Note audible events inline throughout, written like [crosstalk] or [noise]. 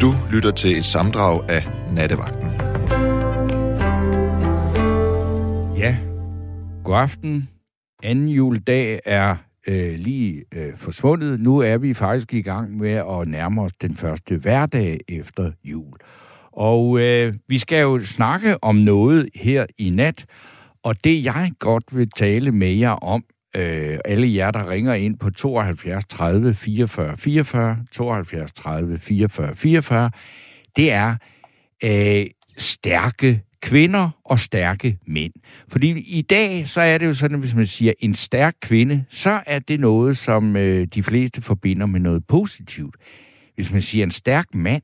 Du lytter til et samdrag af Nattevagten. Ja, god aften. Anden juledag er øh, lige øh, forsvundet. Nu er vi faktisk i gang med at nærme os den første hverdag efter jul. Og øh, vi skal jo snakke om noget her i nat, og det jeg godt vil tale med jer om, øh, alle jer, der ringer ind på 72 30 44 44, 72 30 44 44, det er øh, stærke kvinder og stærke mænd. Fordi i dag, så er det jo sådan, at hvis man siger en stærk kvinde, så er det noget, som øh, de fleste forbinder med noget positivt. Hvis man siger en stærk mand,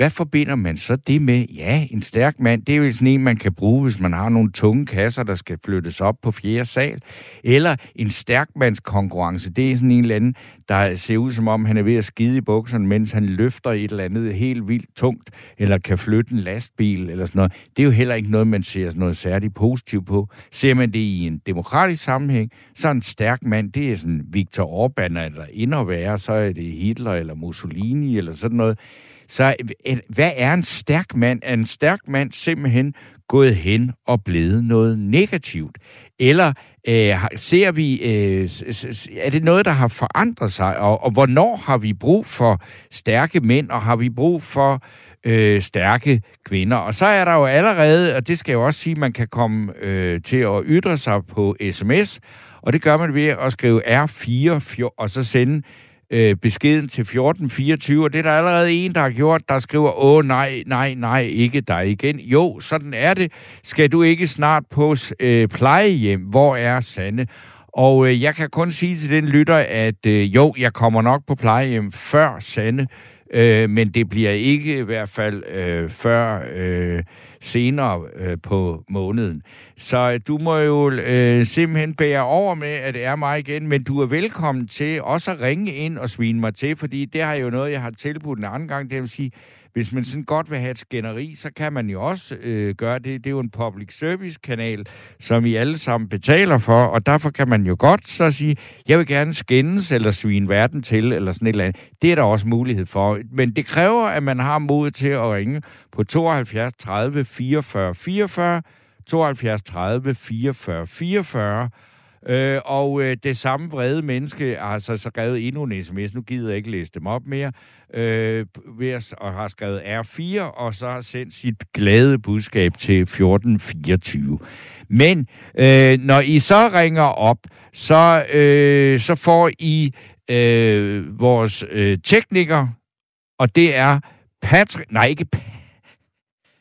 hvad forbinder man så det med? Ja, en stærk mand, det er jo sådan en, man kan bruge, hvis man har nogle tunge kasser, der skal flyttes op på fjerde sal. Eller en stærkmandskonkurrence, det er sådan en eller anden, der ser ud som om, han er ved at skide i bukserne, mens han løfter et eller andet helt vildt tungt, eller kan flytte en lastbil, eller sådan noget. Det er jo heller ikke noget, man ser noget særligt positivt på. Ser man det i en demokratisk sammenhæng, så er en stærk mand, det er sådan Viktor Orbán, eller endnu værre, så er det Hitler, eller Mussolini, eller sådan noget. Så hvad er en stærk mand? Er en stærk mand simpelthen gået hen og blevet noget negativt? Eller øh, ser vi, øh, er det noget, der har forandret sig? Og, og hvornår har vi brug for stærke mænd, og har vi brug for øh, stærke kvinder? Og så er der jo allerede, og det skal jeg jo også sige, man kan komme øh, til at ytre sig på sms, og det gør man ved at skrive R4, og så sende øh, beskeden til 1424, og det er der allerede en, der har gjort, der skriver, åh nej, nej, nej, ikke dig igen. Jo, sådan er det. Skal du ikke snart på øh, plejehjem? Hvor er Sande? Og øh, jeg kan kun sige til den lytter, at øh, jo, jeg kommer nok på plejehjem før Sande, øh, men det bliver ikke i hvert fald øh, før øh, senere øh, på måneden. Så øh, du må jo øh, simpelthen bære over med, at det er mig igen, men du er velkommen til også at ringe ind og svine mig til, fordi det har jo noget, jeg har tilbudt en anden gang, det vil sige, hvis man sådan godt vil have et skænderi, så kan man jo også øh, gøre det. Det er jo en public service kanal, som I alle sammen betaler for, og derfor kan man jo godt så sige, jeg vil gerne skændes eller svine verden til, eller sådan et eller andet. Det er der også mulighed for. Men det kræver, at man har mod til at ringe på 72 30 44 44, 72 30 44 44, Øh, og øh, det samme vrede menneske har så skrevet endnu en sms. Nu gider jeg ikke læse dem op mere. Øh, ved at, og har skrevet R4, og så har sendt sit glade budskab til 1424. Men øh, når I så ringer op, så, øh, så får I øh, vores øh, tekniker, og det er Patrick... Nej, ikke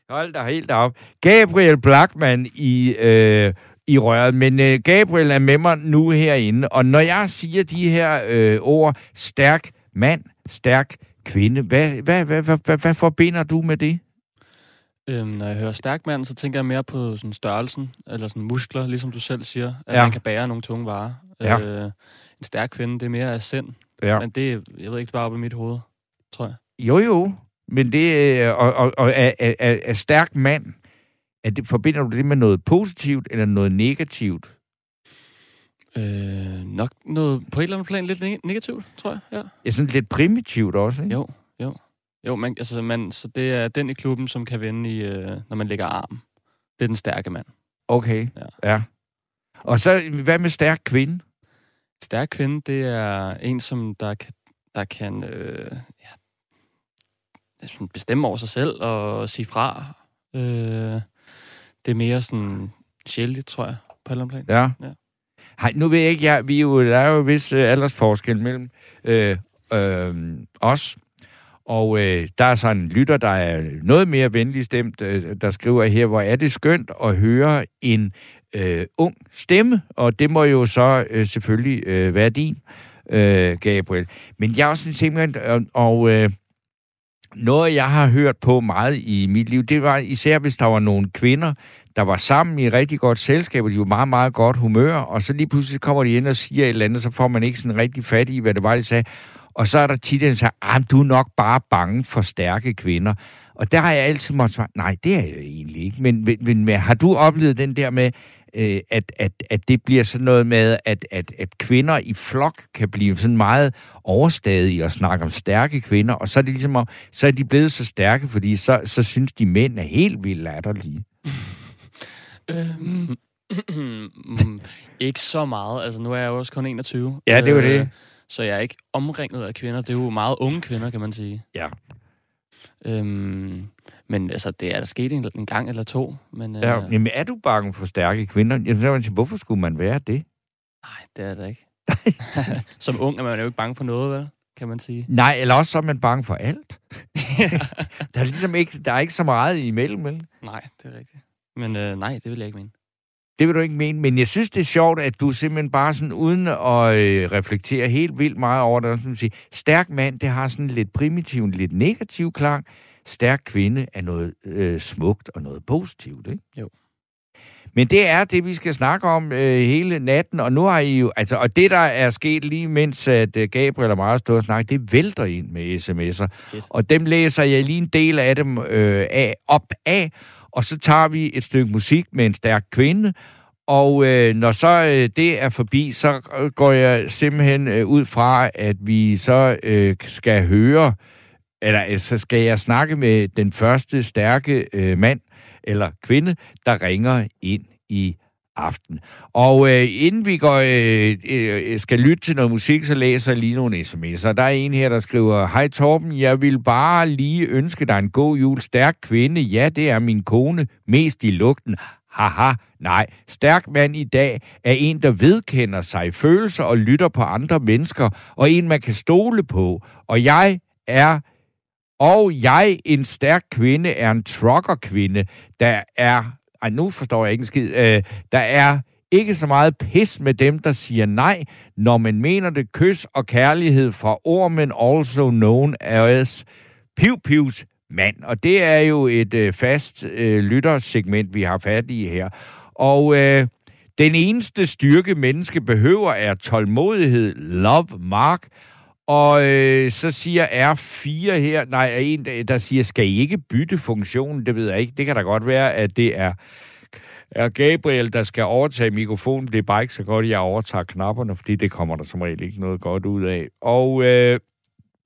Hold da helt op. Gabriel Blackman i... Øh, i røret. Men øh, Gabriel er med mig nu herinde, og når jeg siger de her øh, ord, stærk mand, stærk kvinde, hvad, hvad, hvad, hvad, hvad, hvad forbinder du med det? Øhm, når jeg hører stærk mand, så tænker jeg mere på sådan størrelsen, eller sådan muskler, ligesom du selv siger, at ja. man kan bære nogle tunge varer. Ja. Øh, en stærk kvinde, det er mere af sind. Ja. Men det, jeg ved ikke, bare op i mit hoved, tror jeg. Jo, jo. Men det, øh, og, og, og er, er, er, er stærk mand, er det, forbinder du det med noget positivt eller noget negativt? Øh, nok noget på et eller andet plan lidt negativt, tror jeg. Ja, ja sådan lidt primitivt også, ikke? Jo, jo. Jo, man, altså, man, så det er den i klubben, som kan vinde, i, øh, når man lægger arm. Det er den stærke mand. Okay, ja. ja. Og så, hvad med stærk kvinde? Stærk kvinde, det er en, som der kan, der kan øh, ja, bestemme over sig selv og sige fra. Øh, det er mere sådan sjældent, tror jeg, på en plan. Ja. ja. Hej, nu ved jeg ikke, jeg, vi er jo, der er jo vis uh, aldersforskel mellem øh, øh, os, og øh, der er sådan en lytter, der er noget mere venlig stemt, øh, der skriver her, hvor er det skønt at høre en øh, ung stemme, og det må jo så øh, selvfølgelig øh, være din, øh, Gabriel. Men jeg er også simpelthen, og, og øh, noget, jeg har hørt på meget i mit liv, det var især, hvis der var nogle kvinder, der var sammen i rigtig godt selskab, og de var meget, meget godt humør, og så lige pludselig kommer de ind og siger et eller andet, så får man ikke sådan rigtig fat i, hvad det var, de sagde. Og så er der tit en, der siger, ah, du er nok bare bange for stærke kvinder. Og der har jeg altid måttet svare, nej, det er jeg egentlig ikke. Men, men, men har du oplevet den der med, øh, at, at, at det bliver sådan noget med, at, at, at kvinder i flok kan blive sådan meget overstadige og snakke om stærke kvinder, og så er, det ligesom, så er de blevet så stærke, fordi så, så synes de mænd er helt vildt latterlige. [laughs] øhm, [clears throat] ikke så meget. Altså, nu er jeg jo også kun 21. Ja, det var det. Øh, så jeg er ikke omringet af kvinder. Det er jo meget unge kvinder, kan man sige. Ja. Øhm, men altså, det er der sket en, en gang eller to. Men, ja, øh, jamen, er du bange for stærke kvinder? Jeg siger, hvorfor skulle man være det? Nej, det er det ikke. [laughs] Som ung er man jo ikke bange for noget, vel? Kan man sige. Nej, eller også så er man bange for alt. [laughs] der er ligesom ikke, der er ikke så meget imellem, vel? Nej, det er rigtigt. Men øh, nej, det vil jeg ikke mene. Det vil du ikke mene, men jeg synes, det er sjovt, at du simpelthen bare sådan, uden at øh, reflektere helt vildt meget over det, sådan sige, stærk mand, det har sådan lidt primitiv, lidt negativ klang. Stærk kvinde er noget øh, smukt og noget positivt, ikke? Jo. Men det er det, vi skal snakke om øh, hele natten, og nu har I jo, altså, og det, der er sket lige mens, at øh, Gabriel og meget stod og snakke, det vælter ind med sms'er. Yes. Og dem læser jeg lige en del af dem øh, af, op af, og så tager vi et stykke musik med en stærk kvinde, og øh, når så øh, det er forbi, så går jeg simpelthen øh, ud fra, at vi så øh, skal høre, eller øh, så skal jeg snakke med den første stærke øh, mand eller kvinde, der ringer ind i aften. Og øh, inden vi går, øh, øh, skal lytte til noget musik, så læser jeg lige nogle sms'er. Der er en her, der skriver, Hej Torben, jeg vil bare lige ønske dig en god jul. Stærk kvinde, ja, det er min kone. Mest i lugten. Haha, nej. Stærk mand i dag er en, der vedkender sig følelser og lytter på andre mennesker, og en, man kan stole på. Og jeg er og jeg, en stærk kvinde, er en trucker-kvinde, der er ej, nu forstår jeg ikke en skid. Øh, der er ikke så meget pis med dem, der siger nej, når man mener det kys og kærlighed fra ormen, also known as Piu Pius mand. Og det er jo et øh, fast øh, lyttersegment, vi har fat i her. Og øh, den eneste styrke, menneske behøver, er tålmodighed, love, mark. Og øh, så siger R4 her, nej, en, der siger, skal I ikke bytte funktionen? Det ved jeg ikke. Det kan da godt være, at det er, er Gabriel, der skal overtage mikrofonen. Det er bare ikke så godt, at jeg overtager knapperne, fordi det kommer der som regel ikke noget godt ud af. Og øh,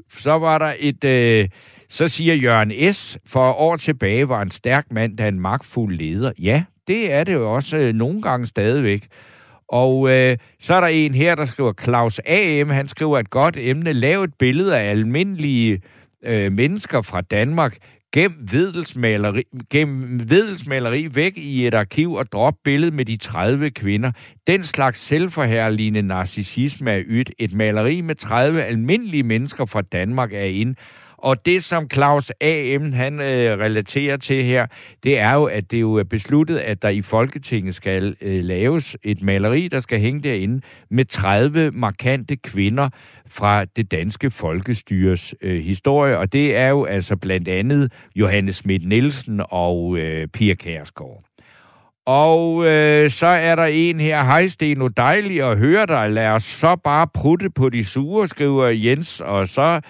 så var der et... Øh, så siger Jørgen S., for år tilbage var en stærk mand, der er en magtfuld leder. Ja, det er det jo også øh, nogle gange stadigvæk. Og øh, så er der en her, der skriver Claus A.M., han skriver et godt emne, lav et billede af almindelige øh, mennesker fra Danmark, gem vedelsmaleri, gem vedelsmaleri væk i et arkiv og drop billedet med de 30 kvinder. Den slags selvforherligende narcissisme er ydt. Et maleri med 30 almindelige mennesker fra Danmark er ind. Og det, som Claus A.M. han øh, relaterer til her, det er jo, at det jo er besluttet, at der i Folketinget skal øh, laves et maleri, der skal hænge derinde med 30 markante kvinder fra det danske folkestyres øh, historie. Og det er jo altså blandt andet Johannes Schmidt Nielsen og øh, Pia Kærsgaard. Og øh, så er der en her, hej Steno, dejligt at høre dig. Lad os så bare prutte på de sure, skriver Jens. Og så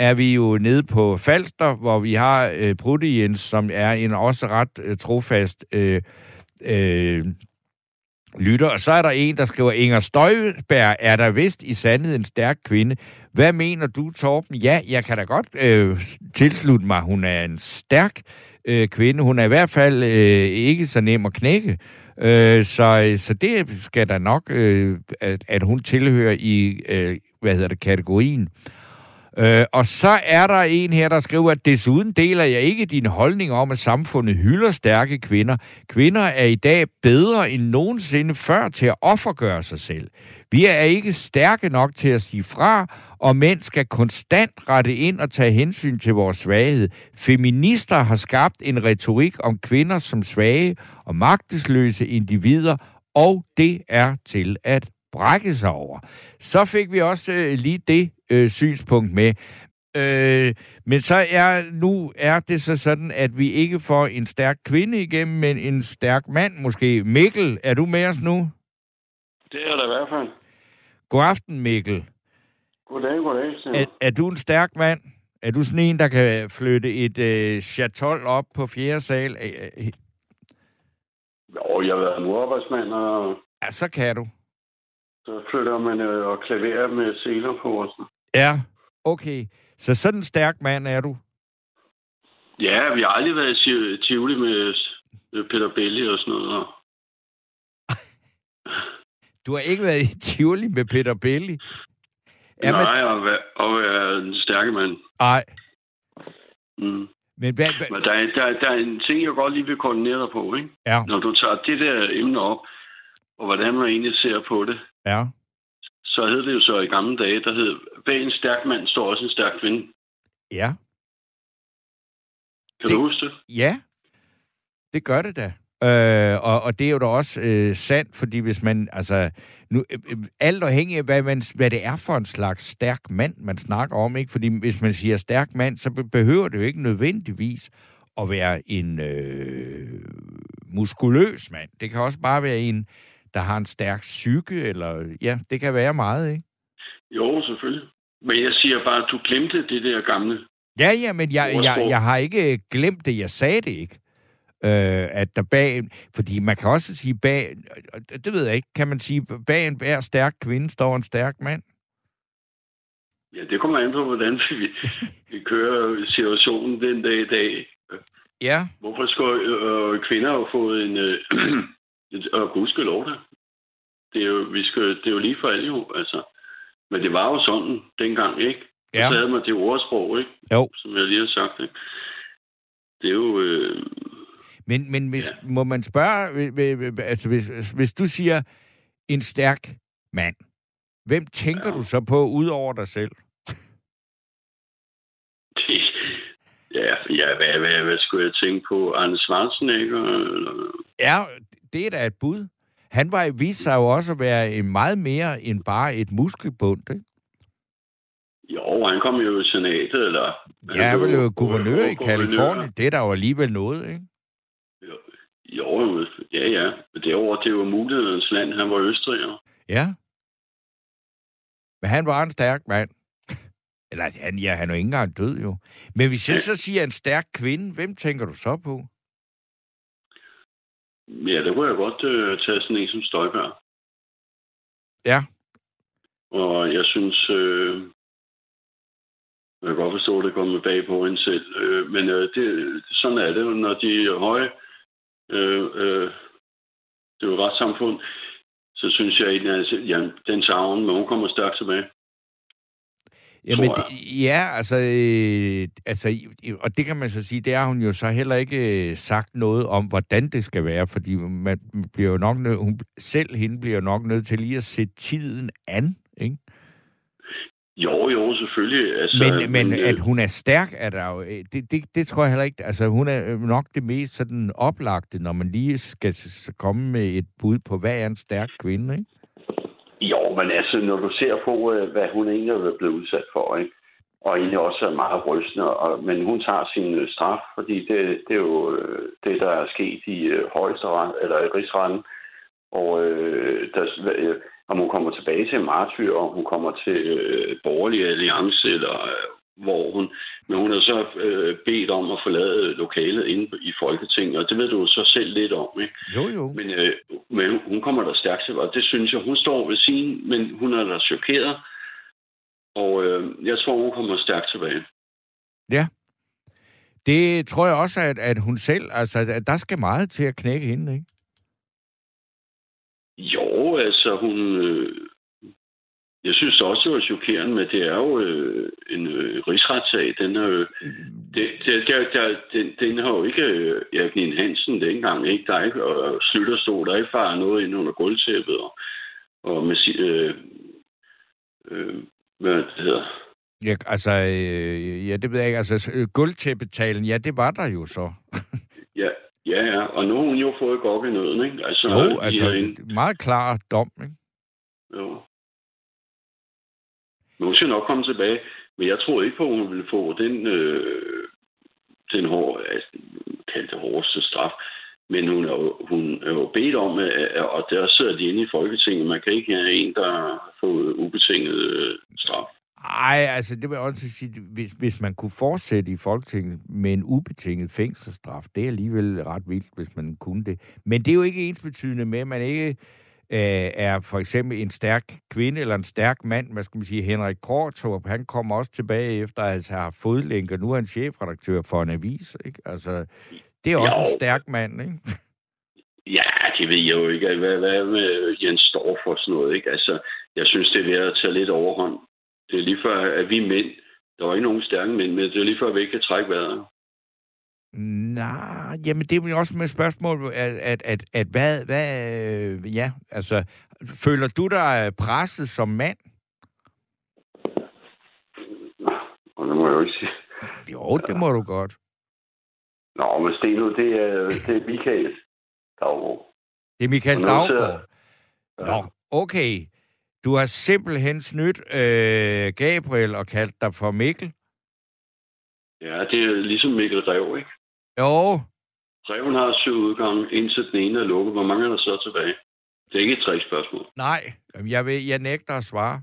er vi jo nede på Falster, hvor vi har øh, Prutte Jens, som er en også ret øh, trofast øh, øh, lytter. Og så er der en, der skriver, Inger Støjberg er der vist i sandhed en stærk kvinde. Hvad mener du, Torben? Ja, jeg kan da godt øh, tilslutte mig, hun er en stærk øh, kvinde. Hun er i hvert fald øh, ikke så nem at knække. Øh, så, så det skal da nok, øh, at, at hun tilhører i, øh, hvad hedder det, kategorien. Øh, Øh, og så er der en her, der skriver, at desuden deler jeg ikke din holdning om, at samfundet hylder stærke kvinder. Kvinder er i dag bedre end nogensinde før til at offergøre sig selv. Vi er ikke stærke nok til at sige fra, og mænd skal konstant rette ind og tage hensyn til vores svaghed. Feminister har skabt en retorik om kvinder som svage og magtesløse individer, og det er til at brække sig over. Så fik vi også øh, lige det øh, synspunkt med. Øh, men så er nu er det så sådan, at vi ikke får en stærk kvinde igennem, men en stærk mand måske. Mikkel, er du med os nu? Det er der i hvert fald. God aften, Mikkel. Goddag, goddag. Er, er du en stærk mand? Er du sådan en, der kan flytte et øh, chatol op på fjerde sal? Jo, Jo, jeg har været murarbejdsmand, og... Ja, så kan du. Så flytter man øh, og klaverer med seler på os. Ja, okay. Så sådan en stærk mand er du? Ja, vi har aldrig været i Tivoli med Peter Belli og sådan noget. [laughs] Du har ikke været i Tivoli med Peter Belli? Er Nej, man... og, være, og være en stærke mand. Nej. Mm. Men, hvad, hvad... Men der, er, der, der er en ting, jeg godt lige vil koordinere dig på, ikke? Ja. Når du tager det der emne op, og hvordan man egentlig ser på det, ja. så hed det jo så i gamle dage, der hed, bag en stærk mand står også en stærk kvinde. Ja. Kan det, du huske det? Ja, det gør det da. Øh, og, og det er jo da også øh, sandt, fordi hvis man, altså, nu, øh, øh, alt afhængig af, hvad, man, hvad det er for en slags stærk mand, man snakker om, ikke? Fordi hvis man siger stærk mand, så behøver det jo ikke nødvendigvis at være en øh, muskuløs mand. Det kan også bare være en, der har en stærk psyke, eller ja, det kan være meget, ikke? Jo, selvfølgelig. Men jeg siger bare, at du glemte det der gamle. Ja, ja, men jeg, jeg, jeg har ikke glemt det. Jeg sagde det ikke. Øh, at der bag... Fordi man kan også sige bag... Det ved jeg ikke. Kan man sige, bag en hver stærk kvinde står en stærk mand? Ja, det kommer an på, hvordan vi, vi kører situationen den dag i dag. Ja. Hvorfor skulle øh, kvinder have fået en... Øh, [clears throat] og lov det. Det er, jo, vi skal, det er jo lige for alle jo, altså. Men det var jo sådan dengang, ikke? Ja. Så havde man det ordsprog, ikke? Jo. Som jeg lige har sagt, ikke? Det er jo... Øh, men, men hvis, ja. må man spørge, altså hvis, hvis du siger en stærk mand, hvem tænker ja. du så på, ud over dig selv? [laughs] Ja, ja hvad, hvad, hvad skulle jeg tænke på? Arne Schwarzenegger? Eller? Ja, det er da et bud. Han var vist sig jo også at være en meget mere end bare et muskelbund, ikke? Jo, han kom jo i senatet, eller... Ja, han var jo guvernør i Kalifornien. Det er der jo alligevel noget, ikke? Jo, ja, ja. Men derovre, det var mulighedens land. Han var østriger. Ja. Men han var en stærk mand. Eller han, ja, han er jo ikke engang død, jo. Men hvis jeg så siger en stærk kvinde, hvem tænker du så på? Ja, det kunne jeg godt uh, tage sådan en som Støjberg. Ja. Og jeg synes, øh, jeg kan godt forstå, at det kommer bag på en selv. Øh, men øh, det, sådan er det, når de er høje, øh, øh, det var ret samfund, så synes jeg egentlig, at ja, den savn, men hun kommer stærkt tilbage. Jamen, det, ja, altså, øh, altså, og det kan man så sige, det har hun jo så heller ikke øh, sagt noget om, hvordan det skal være, fordi man bliver jo nok nød, hun selv hende bliver jo nok nødt til lige at sætte tiden an, ikke? Jo, jo, selvfølgelig. Altså, men, men, men at hun er stærk, er der jo... Øh, det, det, det tror jeg heller ikke... Altså, hun er nok det mest sådan oplagte, når man lige skal komme med et bud på, hvad er en stærk kvinde, ikke? Jo, men altså, når du ser på, øh, hvad hun egentlig er blevet udsat for, ikke? og egentlig også er meget rystende, og, men hun tager sin øh, straf, fordi det, det er jo øh, det, der er sket i højesteret, eller i rigsretten, og øh, der, øh, om hun kommer tilbage til martyr, og hun kommer til øh, borgerlig alliance, eller øh, hvor hun... Men hun har så øh, bedt om at forlade lokalet inde i Folketinget, og det ved du så selv lidt om, ikke? Jo, jo. Men, øh, men hun kommer der stærkt til, og det synes jeg, hun står ved sin, men hun er der chokeret, og øh, jeg tror, hun kommer stærkt tilbage. Ja. Det tror jeg også, at, at hun selv, altså, at der skal meget til at knække hende, ikke? Jo, altså hun... Øh, jeg synes også, det var chokerende, men det er jo øh, en øh, rigsretssag. Den, øh, det, det, der, der, den, den har jo ikke øh, Erik Hansen dengang. Ikke? Der er ikke og slutter stå, der er ikke bare noget ind under gulvtæppet. Og, og med, øh, øh, hvad det hedder. Ja, altså, øh, ja, det ved jeg ikke. Altså, gulvtæppetalen, ja, det var der jo så. [laughs] ja, Ja, ja, og nu har hun jo fået godt i nøden, ikke? Altså, jo, altså, en... meget klar dom, ikke? Jo. Men hun skal nok komme tilbage, men jeg tror ikke på, at hun ville få den, øh, den hår, altså, kaldte hårdeste straf. Men hun er jo, hun er jo bedt om, og der sidder de inde i Folketinget, man kan ikke have en, der har fået ubetinget øh, straf. Nej, altså det vil også sige, hvis, hvis man kunne fortsætte i Folketinget med en ubetinget fængselsstraf, det er alligevel ret vildt, hvis man kunne det. Men det er jo ikke ens betydende med, at man ikke øh, er for eksempel en stærk kvinde eller en stærk mand. Hvad skal man sige? Henrik Kortrup, han kommer også tilbage efter at have fodlænker. Nu er han chefredaktør for en avis. Ikke? Altså, det er også jo. en stærk mand, ikke? Ja, det ved jeg jo ikke. Hvad, hvad med Jens står for sådan noget, ikke? Altså, jeg synes, det er ved at tage lidt overhånd. Det er lige før, at vi mænd, der var ikke nogen stærke mænd med, det er lige før, at vi ikke kan trække vejret. Nej, jamen det er jo også med spørgsmål, at, at, at, at hvad, hvad, ja, altså, føler du dig presset som mand? Og det må jeg jo ikke sige. Jo, det må du godt. Nå, men Steno, det er, det er Michael Daggaard. Det er Michael Daggaard? Ja. Nå, okay. Du har simpelthen snydt øh, Gabriel og kaldt dig for Mikkel? Ja, det er ligesom Mikkel Rev, ikke? Jo. Reven har syv udgange, indtil den ene er lukket. Hvor mange er der så tilbage? Det er ikke et tre spørgsmål. Nej, jeg, vil, jeg nægter at svare. [laughs]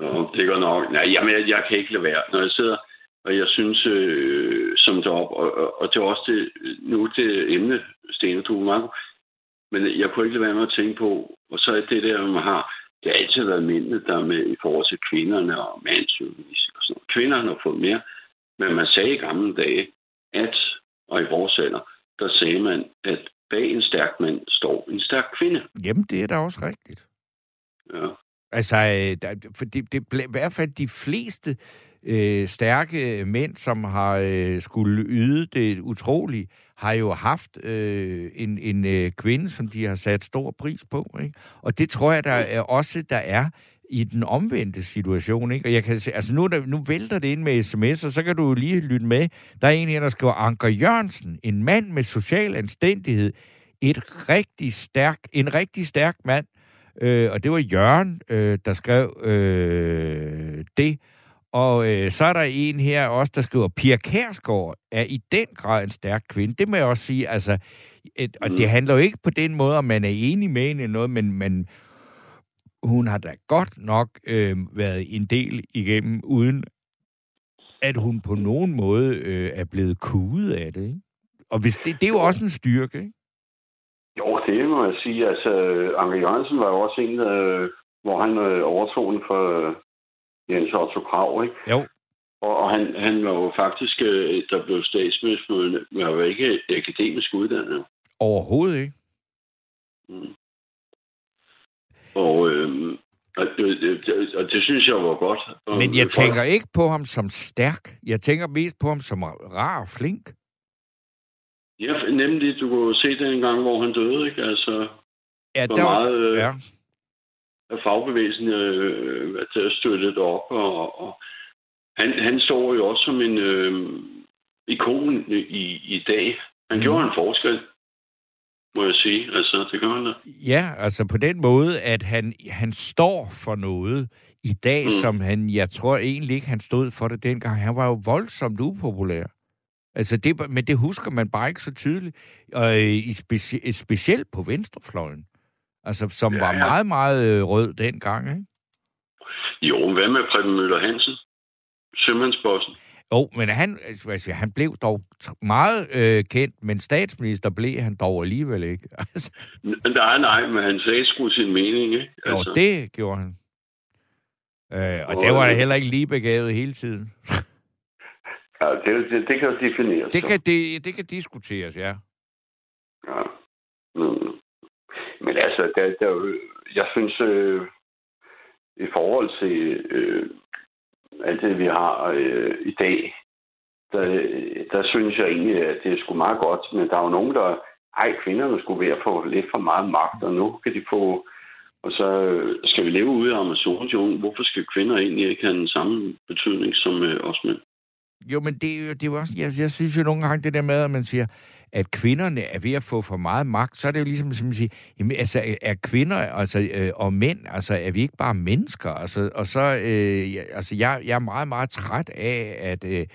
Nå, det går nok. Nej, jamen, jeg, jeg kan ikke lade være. Når jeg sidder, og jeg synes, øh, som derop, og, og, og det er også det, nu det emne, er meget men jeg kunne ikke lade være med at tænke på, og så er det der, man har, det har altid været mændene, der med i forhold til kvinderne og mandsundervisning og sådan noget. Kvinderne har fået mere, men man sagde i gamle dage, at, og i vores alder, der sagde man, at bag en stærk mand står en stærk kvinde. Jamen, det er da også rigtigt. Ja. Altså, øh, for det, det, i hvert fald de fleste øh, stærke mænd, som har øh, skulle yde det utrolige, har jo haft øh, en, en øh, kvinde, som de har sat stor pris på. Ikke? Og det tror jeg, der er også der er i den omvendte situation. Ikke? Og jeg kan se, altså nu, der, nu vælter det ind med sms, og så kan du lige lytte med. Der er en her, der skriver, Anker Jørgensen, en mand med social anstændighed, et rigtig stærk, en rigtig stærk mand, øh, og det var Jørgen, øh, der skrev øh, det. Og øh, så er der en her også, der skriver, Pia Kærsgaard er i den grad en stærk kvinde. Det må jeg også sige, altså, et, og det mm. handler jo ikke på den måde, om man er enig med hende noget, men, men hun har da godt nok øh, været en del igennem, uden at hun på nogen måde øh, er blevet kudet af det. Ikke? Og hvis det, det er jo også en styrke, ikke? Jo, det må jeg sige. Altså, Anke Jørgensen var jo også en, øh, hvor han øh, overtog den for, Jens Otto Krav, ikke? Jo. Og, og han, han var jo faktisk, øh, der blev statsminister, men var ikke akademisk uddannet. Overhovedet ikke. Mm. Og, øh, og, det, det, og det synes jeg var godt. Men jeg tænker ikke på ham som stærk. Jeg tænker mest på ham som rar og flink. Ja, nemlig, du kunne se det en gang, hvor han døde, ikke? Altså, ja, der var, meget, øh, ja fagbevægelsen øh, at støtte det op. Og, og han, han står jo også som en øh, ikon i, i dag. Han mm. gjorde en forskel, må jeg sige. Altså, det gør han da. Ja, altså på den måde, at han, han står for noget i dag, mm. som han, jeg tror egentlig ikke, han stod for det dengang. Han var jo voldsomt upopulær. Altså det, men det husker man bare ikke så tydeligt, og i speci- specielt på venstrefløjen. Altså, som ja, var ja. meget, meget øh, rød dengang, ikke? Jo, hvad med Preben Møller Hansen? Sømandsbossen. Jo, men han, altså, han blev dog meget øh, kendt, men statsminister blev han dog alligevel ikke. [laughs] Altså. Nej, nej, men han sagde sgu sin mening, ikke? Altså. Jo, det gjorde han. Øh, og, og det var da heller ikke lige begavet hele tiden. [laughs] ja, det, det, det kan jo defineres. Det kan, det, det kan diskuteres, ja. Ja. Mm. Men altså, der, der, jeg synes, øh, i forhold til øh, alt det, vi har øh, i dag, der, der synes jeg egentlig, at det er sgu meget godt. Men der er jo nogen, der... Ej, kvinderne skulle være få lidt for meget magt, og nu kan de få... Og så øh, skal vi leve ude af Amazonjungen. Hvorfor skal kvinder egentlig ikke have den samme betydning som øh, os mænd? Jo, men det, det er jo også... Jeg, jeg synes jo nogle gange det der med, at man siger, at kvinderne er ved at få for meget magt, så er det jo ligesom, som at sige, jamen, altså, er kvinder altså, øh, og mænd, altså, er vi ikke bare mennesker? Altså, og så, øh, altså, jeg, jeg er meget, meget træt af, at, øh,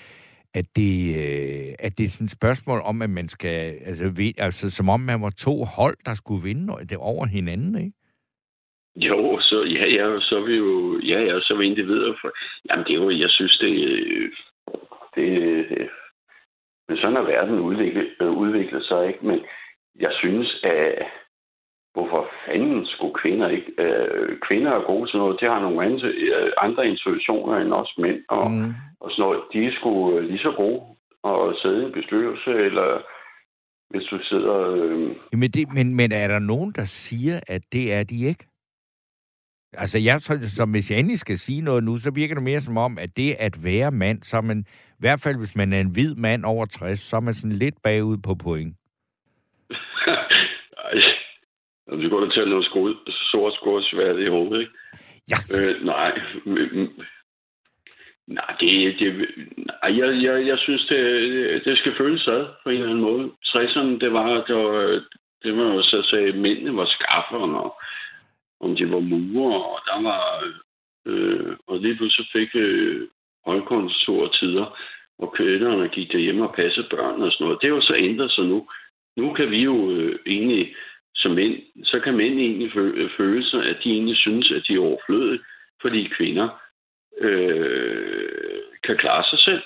at det, øh, at det er sådan et spørgsmål om, at man skal, altså, ved, altså, som om man var to hold, der skulle vinde det over hinanden, ikke? Jo, så ja, ja, så er vi jo, ja, ja, så er vi individer. For, jamen, det er jo, jeg synes, det, øh, det, det men sådan har verden udviklet, udviklet sig, ikke? Men jeg synes, at hvorfor fanden skulle kvinder ikke? Øh, kvinder er gode til noget. De har nogle andre, øh, andre institutioner end os mænd. Og, mm. og sådan noget. De er sgu øh, lige så gode at sidde i en bestyrelse, eller hvis du sidder... Øh... Men, det, men, men er der nogen, der siger, at det er de ikke? Altså, jeg som hvis jeg endelig skal sige noget nu, så virker det mere som om, at det at være mand, så man, i hvert fald hvis man er en hvid mand over 60, så er man sådan lidt bagud på point. [laughs] Vi går da til at noget sko- sort skårsværd i hovedet, ikke? Ja. Øh, nej, nej, det, det, nej jeg, jeg, jeg synes, det, det skal føles ad på en eller anden måde. 60'erne, det var, det var, det var jo så sagde, mændene var skafferne, og om de var murer, og der var, øh, og lige pludselig fik øh, tider, og kvinderne gik derhjemme og passede børn og sådan noget. Det er jo så ændret sig nu. Nu kan vi jo øh, egentlig som mænd, så kan mænd egentlig føle sig, at de egentlig synes, at de er overflødige, fordi kvinder øh, kan klare sig selv.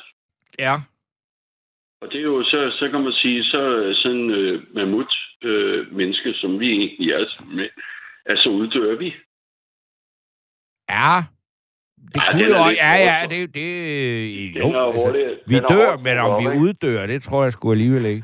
Ja. Og det er jo så, så kan man sige, så sådan øh, mammut øh, menneske, som vi egentlig er, med, altså uddør vi. Ja, det Ej, kunne jo, ja, ja, det, det, jo, altså, vi dør, men om vi uddør, det tror jeg sgu alligevel ikke.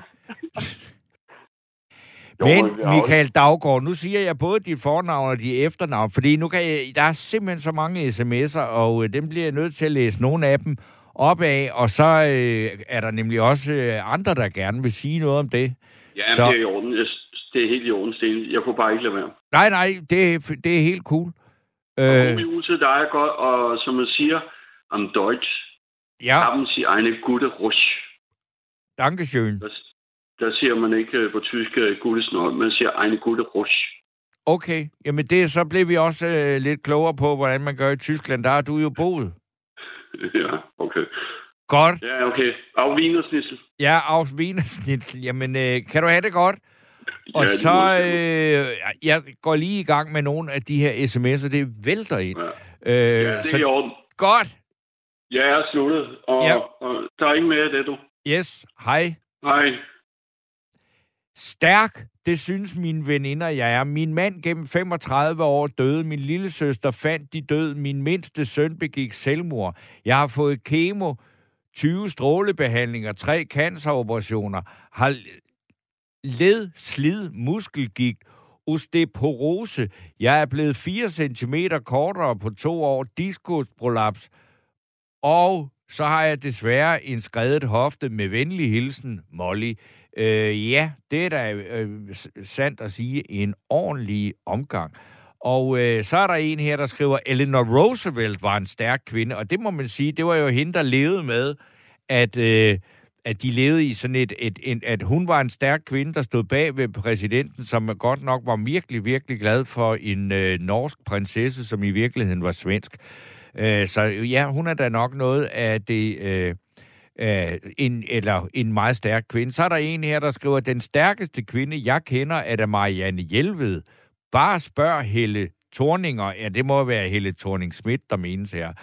Men Michael Daggaard, nu siger jeg både dit fornavn og dit efternavn, fordi nu kan jeg, der er simpelthen så mange sms'er, og øh, dem bliver jeg nødt til at læse nogle af dem op af, og så øh, er der nemlig også øh, andre, der gerne vil sige noget om det. Ja, så... det er i orden. Det er helt i orden, Sten. Jeg kunne bare ikke lade være. Nej, nej, det, det er helt cool. Og øh... god jul til dig, godt, og som man siger, am Deutsch, ja. haben Sie eine gute Rush. Dankeschön. Das, der siger man ikke øh, på tysk uh, gute snøj, man siger eine gute Rush. Okay, jamen det, så blev vi også uh, lidt klogere på, hvordan man gør i Tyskland. Der har du jo boet. [laughs] ja, okay. Godt. Ja, okay. Auf Wienersnitzel. Ja, auf Wienersnitzel. Jamen, uh, kan du have det godt? Og ja, så, øh, jeg går lige i gang med nogle af de her sms'er, det vælter ind. Ja, øh, ja det så, er i orden. Godt. Ja, jeg er sluttet, og, ja. og der er ikke mere af det, du. Yes, hej. Hej. Stærk, det synes mine veninder, jeg er. Min mand gennem 35 år døde. Min lille søster fandt de død. Min mindste søn begik selvmord. Jeg har fået kemo, 20 strålebehandlinger, tre canceroperationer, har led, slid, muskelgik, osteoporose. Jeg er blevet 4 cm kortere på to år, diskusprolaps, og så har jeg desværre en skredet hofte med venlig hilsen, Molly. Øh, ja, det er da øh, sandt at sige en ordentlig omgang. Og øh, så er der en her, der skriver, Eleanor Roosevelt var en stærk kvinde, og det må man sige, det var jo hende, der levede med, at, øh, at de levede i sådan et, et, et, at hun var en stærk kvinde, der stod bag ved præsidenten, som godt nok var virkelig, virkelig glad for en øh, norsk prinsesse, som i virkeligheden var svensk. Øh, så ja, hun er da nok noget af det... Øh, øh, en, eller en meget stærk kvinde. Så er der en her, der skriver, den stærkeste kvinde, jeg kender, er da Marianne Hjelved. Bare spørg Helle Torninger. Ja, det må være Helle Torning Schmidt, der menes her.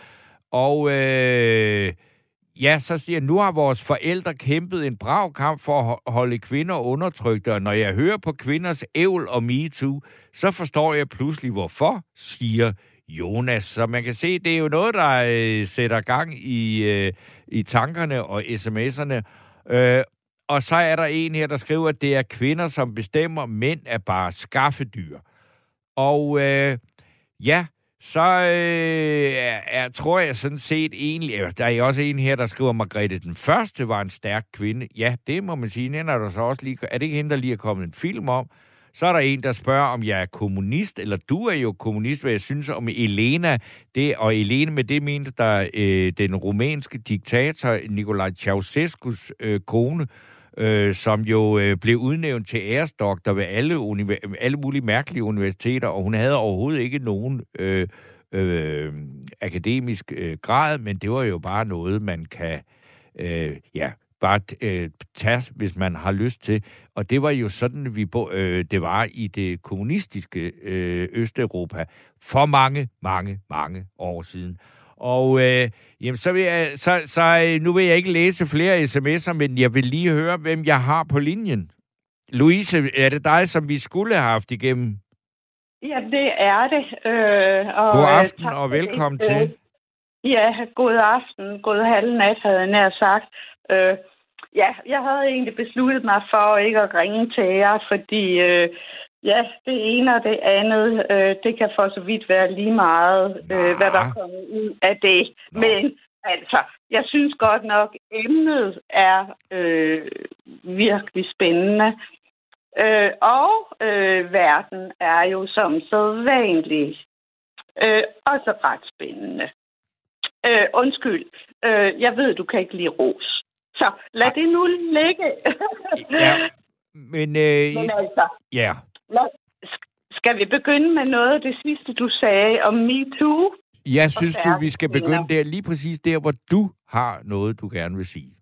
Og øh, ja, så siger nu har vores forældre kæmpet en brav kamp for at holde kvinder undertrykte, og når jeg hører på kvinders ævl og MeToo, så forstår jeg pludselig, hvorfor, siger Jonas. Så man kan se, det er jo noget, der øh, sætter gang i, øh, i tankerne og sms'erne. Øh, og så er der en her, der skriver, at det er kvinder, som bestemmer, mænd er bare skaffedyr. Og øh, ja, så øh, er, tror jeg sådan set egentlig, der er også en her, der skriver, at Margrethe den Første var en stærk kvinde. Ja, det må man sige. Den er, der så også lige, er det ikke hende, der lige er kommet en film om? Så er der en, der spørger, om jeg er kommunist, eller du er jo kommunist, hvad jeg synes om Elena. Det, og Elena med det mente der øh, den rumænske diktator Nicolae Ceausescus øh, kone, øh, som jo øh, blev udnævnt til æresdoktor ved alle, alle mulige mærkelige universiteter, og hun havde overhovedet ikke nogen øh, øh, akademisk øh, grad, men det var jo bare noget, man kan øh, ja, bare øh, tage, hvis man har lyst til. Og det var jo sådan, vi bo, øh, det var i det kommunistiske øh, Østeuropa for mange, mange, mange år siden. Og øh, jamen, så vil jeg, så, så, øh, nu vil jeg ikke læse flere sms'er, men jeg vil lige høre, hvem jeg har på linjen. Louise, er det dig, som vi skulle have haft igennem? Ja, det er det. Øh, og, god øh, aften og velkommen det. til. Ja, god aften, god halv nat, havde jeg nær sagt. Øh, ja, jeg havde egentlig besluttet mig for ikke at ringe til jer, fordi øh, ja, det ene og det andet, øh, det kan for så vidt være lige meget, øh, hvad der kommer ud af det. Nå. Men altså, jeg synes godt nok, emnet er øh, virkelig spændende. Øh, og øh, verden er jo som sædvanligt øh, også ret spændende. Øh, undskyld, øh, jeg ved, du kan ikke lide ros. Så lad det nu ligge. ja, [laughs] men, øh, men altså, ja. Skal vi begynde med noget af det sidste, du sagde om MeToo? Jeg synes, du, vi skal begynde der, lige præcis der, hvor du har noget, du gerne vil sige.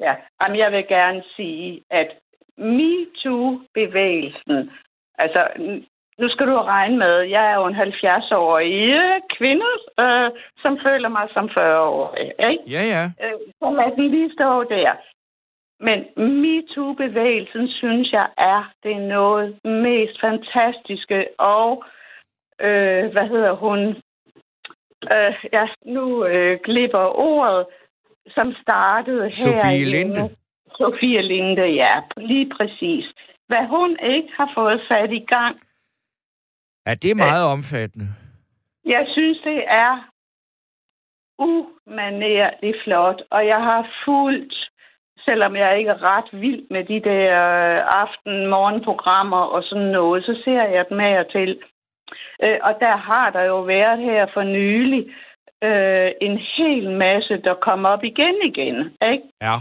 Ja, Jamen, jeg vil gerne sige, at MeToo-bevægelsen, altså nu skal du regne med, jeg er jo en 70-årig kvinde, øh, som føler mig som 40-årig. Ikke? Ja, ja. Øh, så lad den lige stå der. Men MeToo-bevægelsen, synes jeg, er det noget mest fantastiske, og øh, hvad hedder hun? Øh, ja, nu øh, glipper ordet, som startede her. Sofie Linde. Sofie Linde, ja, lige præcis. Hvad hun ikke har fået sat i gang. Er det meget øh, omfattende? Jeg synes, det er umanerligt flot, og jeg har fulgt, selvom jeg ikke er ret vild med de der øh, aften-morgenprogrammer og sådan noget, så ser jeg dem og til. Øh, og der har der jo været her for nylig øh, en hel masse, der kommer op igen igen, ikke? Ja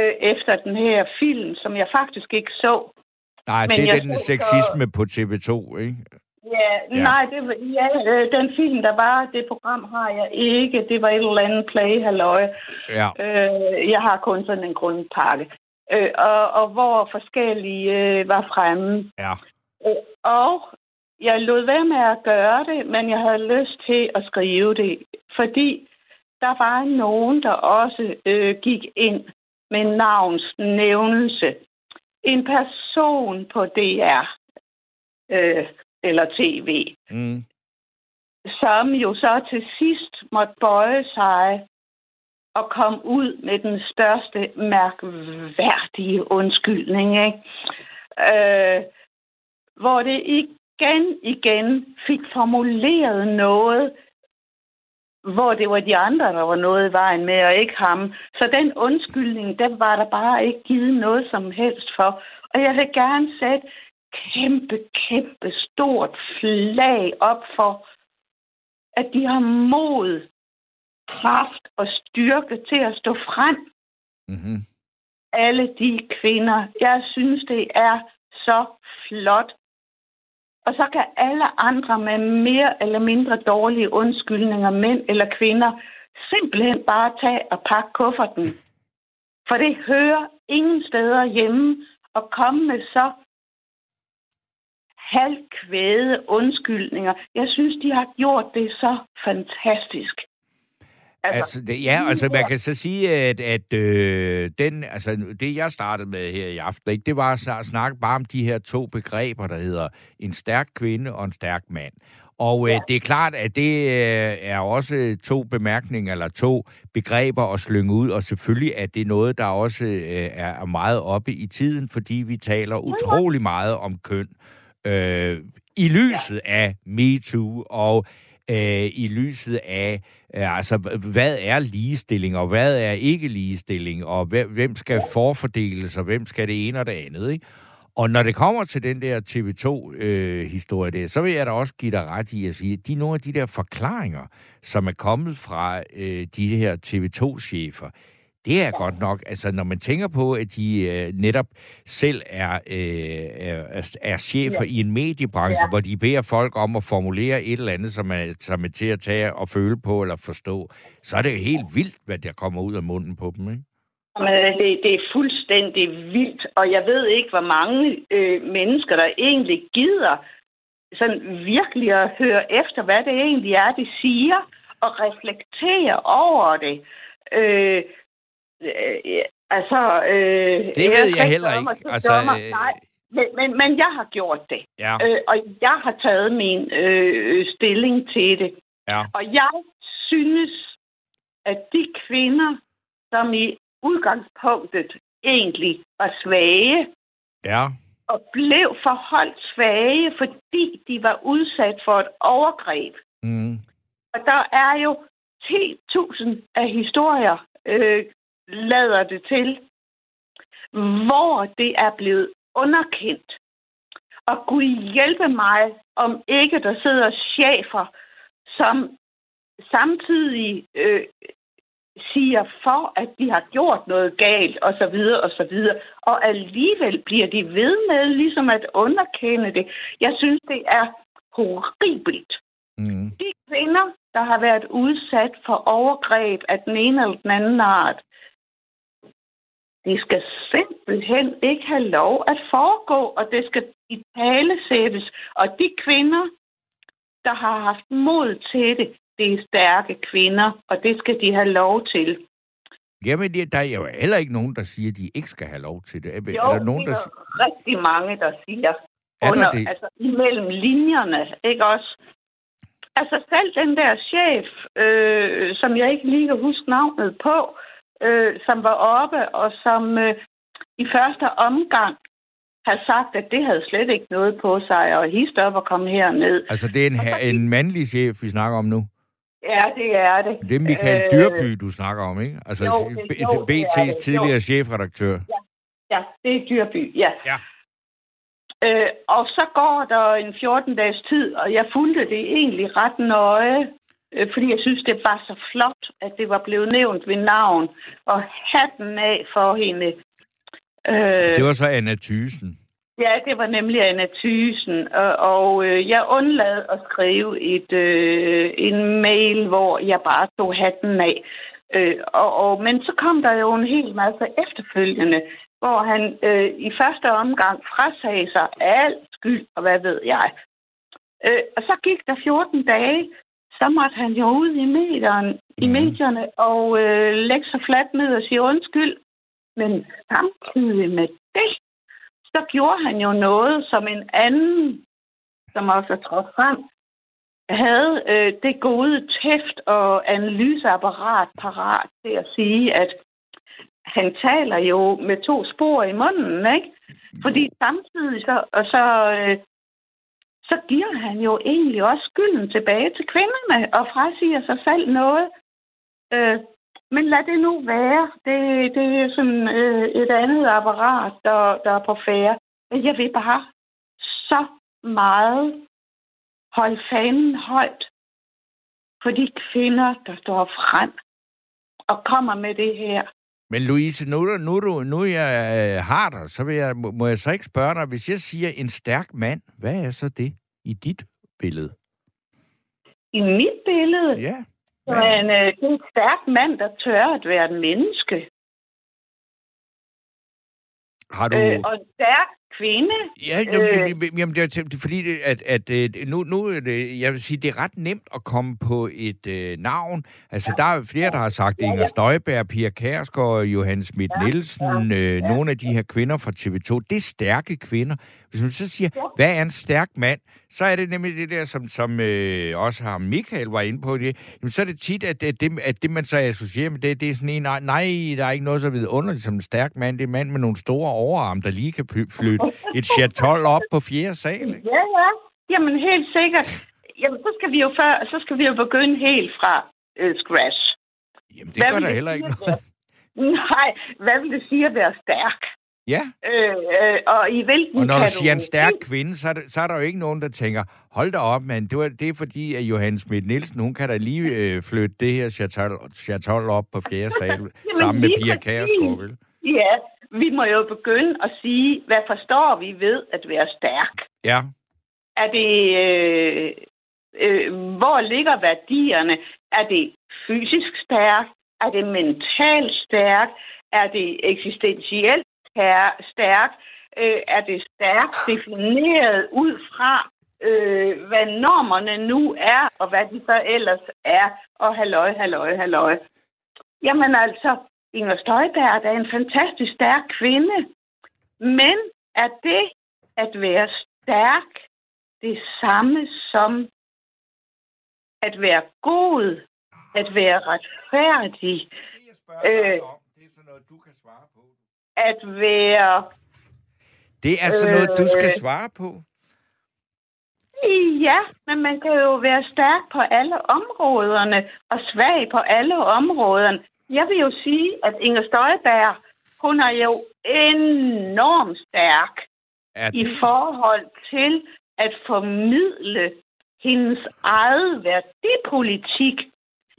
øh, efter den her film, som jeg faktisk ikke så. Nej, Men det er den sexisme så... på TV2, ikke? Ja, ja. nej, det var, ja, øh, den film, der var, det program har jeg ikke. Det var et eller andet play, halløj. Ja. Øh, jeg har kun sådan en grundpakke. Øh, og, og hvor forskellige øh, var fremme. Ja. Øh, og jeg lod være med at gøre det, men jeg havde lyst til at skrive det, fordi der var nogen, der også øh, gik ind med navns nævnelse. En person på DR øh, eller tv, mm. som jo så til sidst måtte bøje sig og komme ud med den største mærkværdige undskyldning. Ikke? Øh, hvor det igen, igen fik formuleret noget, hvor det var de andre, der var noget i vejen med, og ikke ham. Så den undskyldning, den var der bare ikke givet noget som helst for. Og jeg vil gerne sætte kæmpe, kæmpe stort flag op for, at de har mod, kraft og styrke til at stå frem. Mm-hmm. Alle de kvinder. Jeg synes, det er så flot og så kan alle andre med mere eller mindre dårlige undskyldninger, mænd eller kvinder, simpelthen bare tage og pakke kufferten. For det hører ingen steder hjemme at komme med så halvkvæde undskyldninger. Jeg synes, de har gjort det så fantastisk. Altså, altså det, ja, altså man kan så sige, at, at øh, den, altså, det jeg startede med her i aften, ikke, det var at snakke bare om de her to begreber, der hedder en stærk kvinde og en stærk mand. Og øh, ja. det er klart, at det øh, er også to bemærkninger eller to begreber at slynge ud, og selvfølgelig er det noget, der også øh, er meget oppe i tiden, fordi vi taler utrolig meget om køn øh, i lyset ja. af MeToo og øh, i lyset af øh, altså, hvad er ligestilling, og hvad er ikke ligestilling, og hvem skal forfordeles, og hvem skal det ene og det andet, ikke? Og når det kommer til den der TV2-historie øh, der, så vil jeg da også give dig ret i at sige, at de nogle af de der forklaringer, som er kommet fra øh, de her TV2-chefer, det er godt nok, altså når man tænker på, at de øh, netop selv er, øh, er, er chefer ja. i en mediebranche, ja. hvor de beder folk om at formulere et eller andet, som er, som er til at tage og føle på eller forstå, så er det jo helt vildt, hvad der kommer ud af munden på dem, ikke? Men det, det er fuldstændig vildt, og jeg ved ikke, hvor mange øh, mennesker, der egentlig gider sådan virkelig at høre efter, hvad det egentlig er, de siger, og reflektere over det. Øh, øh, altså... Øh, det ved jeg, jeg heller ikke. Altså, øh... Nej, men, men, men jeg har gjort det. Ja. Øh, og jeg har taget min øh, stilling til det. Ja. Og jeg synes, at de kvinder, som i udgangspunktet egentlig var svage, ja. og blev forholdt svage, fordi de var udsat for et overgreb. Mm. Og der er jo 10.000 af historier, øh, lader det til, hvor det er blevet underkendt. Og Gud hjælpe mig, om ikke der sidder chefer, som samtidig øh, siger for, at de har gjort noget galt, og så videre, og så videre. Og alligevel bliver de ved med ligesom at underkende det. Jeg synes, det er horribelt. Mm. De kvinder, der har været udsat for overgreb af den ene eller den anden art, det skal simpelthen ikke have lov at foregå, og det skal i tale sættes. Og de kvinder, der har haft mod til det, det er stærke kvinder, og det skal de have lov til. Jamen, der er jo heller ikke nogen, der siger, at de ikke skal have lov til det. Er, jo, er der nogen, der... er rigtig mange, der siger. Er under, det? Altså, imellem linjerne, ikke også? Altså, selv den der chef, øh, som jeg ikke lige kan huske navnet på, øh, som var oppe, og som øh, i første omgang har sagt, at det havde slet ikke noget på sig, og hist op og komme herned. Altså, det er en, her, en mandlig chef, vi snakker om nu? Ja, det er det. Det er Michael øh, Dyrby, du snakker om, ikke? Altså jo, det, jo, BT's det tidligere jo. chefredaktør. Ja. ja, det er Dyrby, ja. ja. Øh, og så går der en 14-dages tid, og jeg fulgte det egentlig ret nøje, fordi jeg synes, det var så flot, at det var blevet nævnt ved navn, og hatten af for hende. Øh, det var så Anna Thysen. Ja, det var nemlig Anna Thysen, og, og øh, jeg undlad at skrive et øh, en mail, hvor jeg bare tog hatten af. Øh, og, og, men så kom der jo en hel masse efterfølgende, hvor han øh, i første omgang frasagde sig alt skyld, og hvad ved jeg. Øh, og så gik der 14 dage, så måtte han jo ud i, medierne, mm. i medierne og øh, lægge sig fladt ned og sige undskyld. Men samtidig med det, så gjorde han jo noget, som en anden, som også er trådt frem, havde øh, det gode tæft og analyseapparat parat til at sige, at han taler jo med to spor i munden, ikke? Fordi samtidig så, og så, øh, så giver han jo egentlig også skylden tilbage til kvinderne og frasiger sig selv noget. Øh, men lad det nu være. Det, det er sådan øh, et andet apparat, der, der er på færre. Men jeg vil bare så meget holde fanen højt for de kvinder, der står frem og kommer med det her. Men Louise, nu, nu, nu, nu jeg øh, har dig, så vil jeg, må jeg så ikke spørge dig, hvis jeg siger en stærk mand, hvad er så det i dit billede? I mit billede? Ja. Men øh, det er en stærk mand, der tør at være et menneske. Har du... Øh, og en stærk kvinde. Ja, jo, øh, jamen, det er fordi, at, at, at nu, nu er det, jeg vil sige, det er ret nemt at komme på et øh, navn. Altså, ja. der er flere, der har sagt, ja, ja. Inger Støjberg, Pia Kærsgaard, Johan Schmidt ja. Nielsen, ja. Øh, ja. nogle af de her kvinder fra TV2. Det er stærke kvinder. Hvis man så siger, ja. hvad er en stærk mand? Så er det nemlig det der, som, som øh, også har Michael var inde på det. Jamen, så er det tit, at, at, det, at det, man så associerer med det, det er sådan en, nej, nej, der er ikke noget så vidunderligt som en stærk mand. Det er en mand med nogle store overarm, der lige kan flytte et chatol op på fjerde sal. Ikke? Ja, ja. Jamen, helt sikkert. Jamen, så skal vi jo, før, så skal vi jo begynde helt fra uh, scratch. Jamen, det hvad gør der heller ikke noget. [laughs] Nej, hvad vil det sige at være stærk? Ja. Øh, øh, og i hvilken Og når du siger en stærk kvinde, så er, der, så er der jo ikke nogen, der tænker, hold da op, men det, var, det er fordi, at Johannes Schmidt Nielsen, hun kan da lige øh, flytte det her chatol op på fjerde sal, [laughs] sammen med Pia Kærsgaard, Ja, vi må jo begynde at sige, hvad forstår vi ved at være stærk? Ja. Er det, øh, øh, hvor ligger værdierne? Er det fysisk stærk? Er det mentalt stærk? Er det eksistentielt stærk? Øh, er det stærkt defineret ud fra, øh, hvad normerne nu er, og hvad de så ellers er, og halløj, halløj, halløj. Jamen altså, Inger Støjberg er en fantastisk stærk kvinde, men er det at være stærk det samme som at være god, at være retfærdig, øh, det er sådan noget, du kan svare på. At være... Det er sådan noget, øh, du skal øh, svare på. Ja, men man kan jo være stærk på alle områderne og svag på alle områderne. Jeg vil jo sige, at Inger Støjberg, hun er jo enormt stærk i forhold til at formidle hendes eget værdipolitik.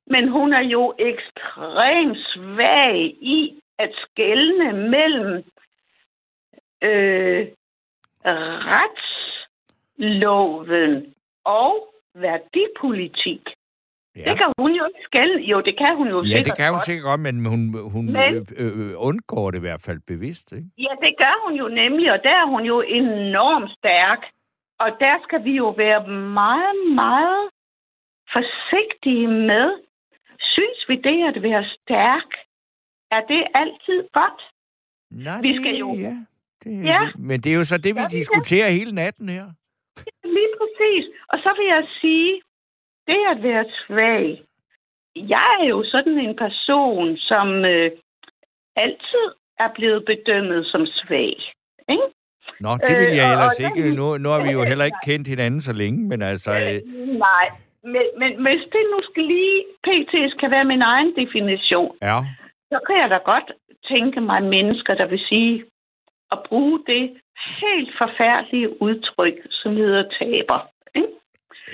Men hun er jo ekstremt svag i at skelne mellem øh, rets loven og værdipolitik. Ja. Det kan hun jo ikke skælde. Jo, det kan hun jo ja, sikkert det kan hun sikkert godt, men hun, hun men, øh, øh, undgår det i hvert fald bevidst. Ikke? Ja, det gør hun jo nemlig, og der er hun jo enormt stærk. Og der skal vi jo være meget, meget forsigtige med. Synes vi det at være stærk, er det altid godt? Nej, vi skal jo... Ja, det, ja. Men det er jo så det, vi ja, diskuterer hele natten her. Lige præcis. Og så vil jeg sige, det at være svag. Jeg er jo sådan en person, som øh, altid er blevet bedømmet som svag. Ikke? Nå, det vil jeg øh, ellers ikke. Nu, nu har vi jo heller ikke kendt hinanden så længe, men altså... Øh... Nej, men, men hvis det nu skal lige pt. skal være min egen definition, ja. Så kan jeg da godt tænke mig mennesker, der vil sige at bruge det helt forfærdelige udtryk, som hedder taber. Ikke?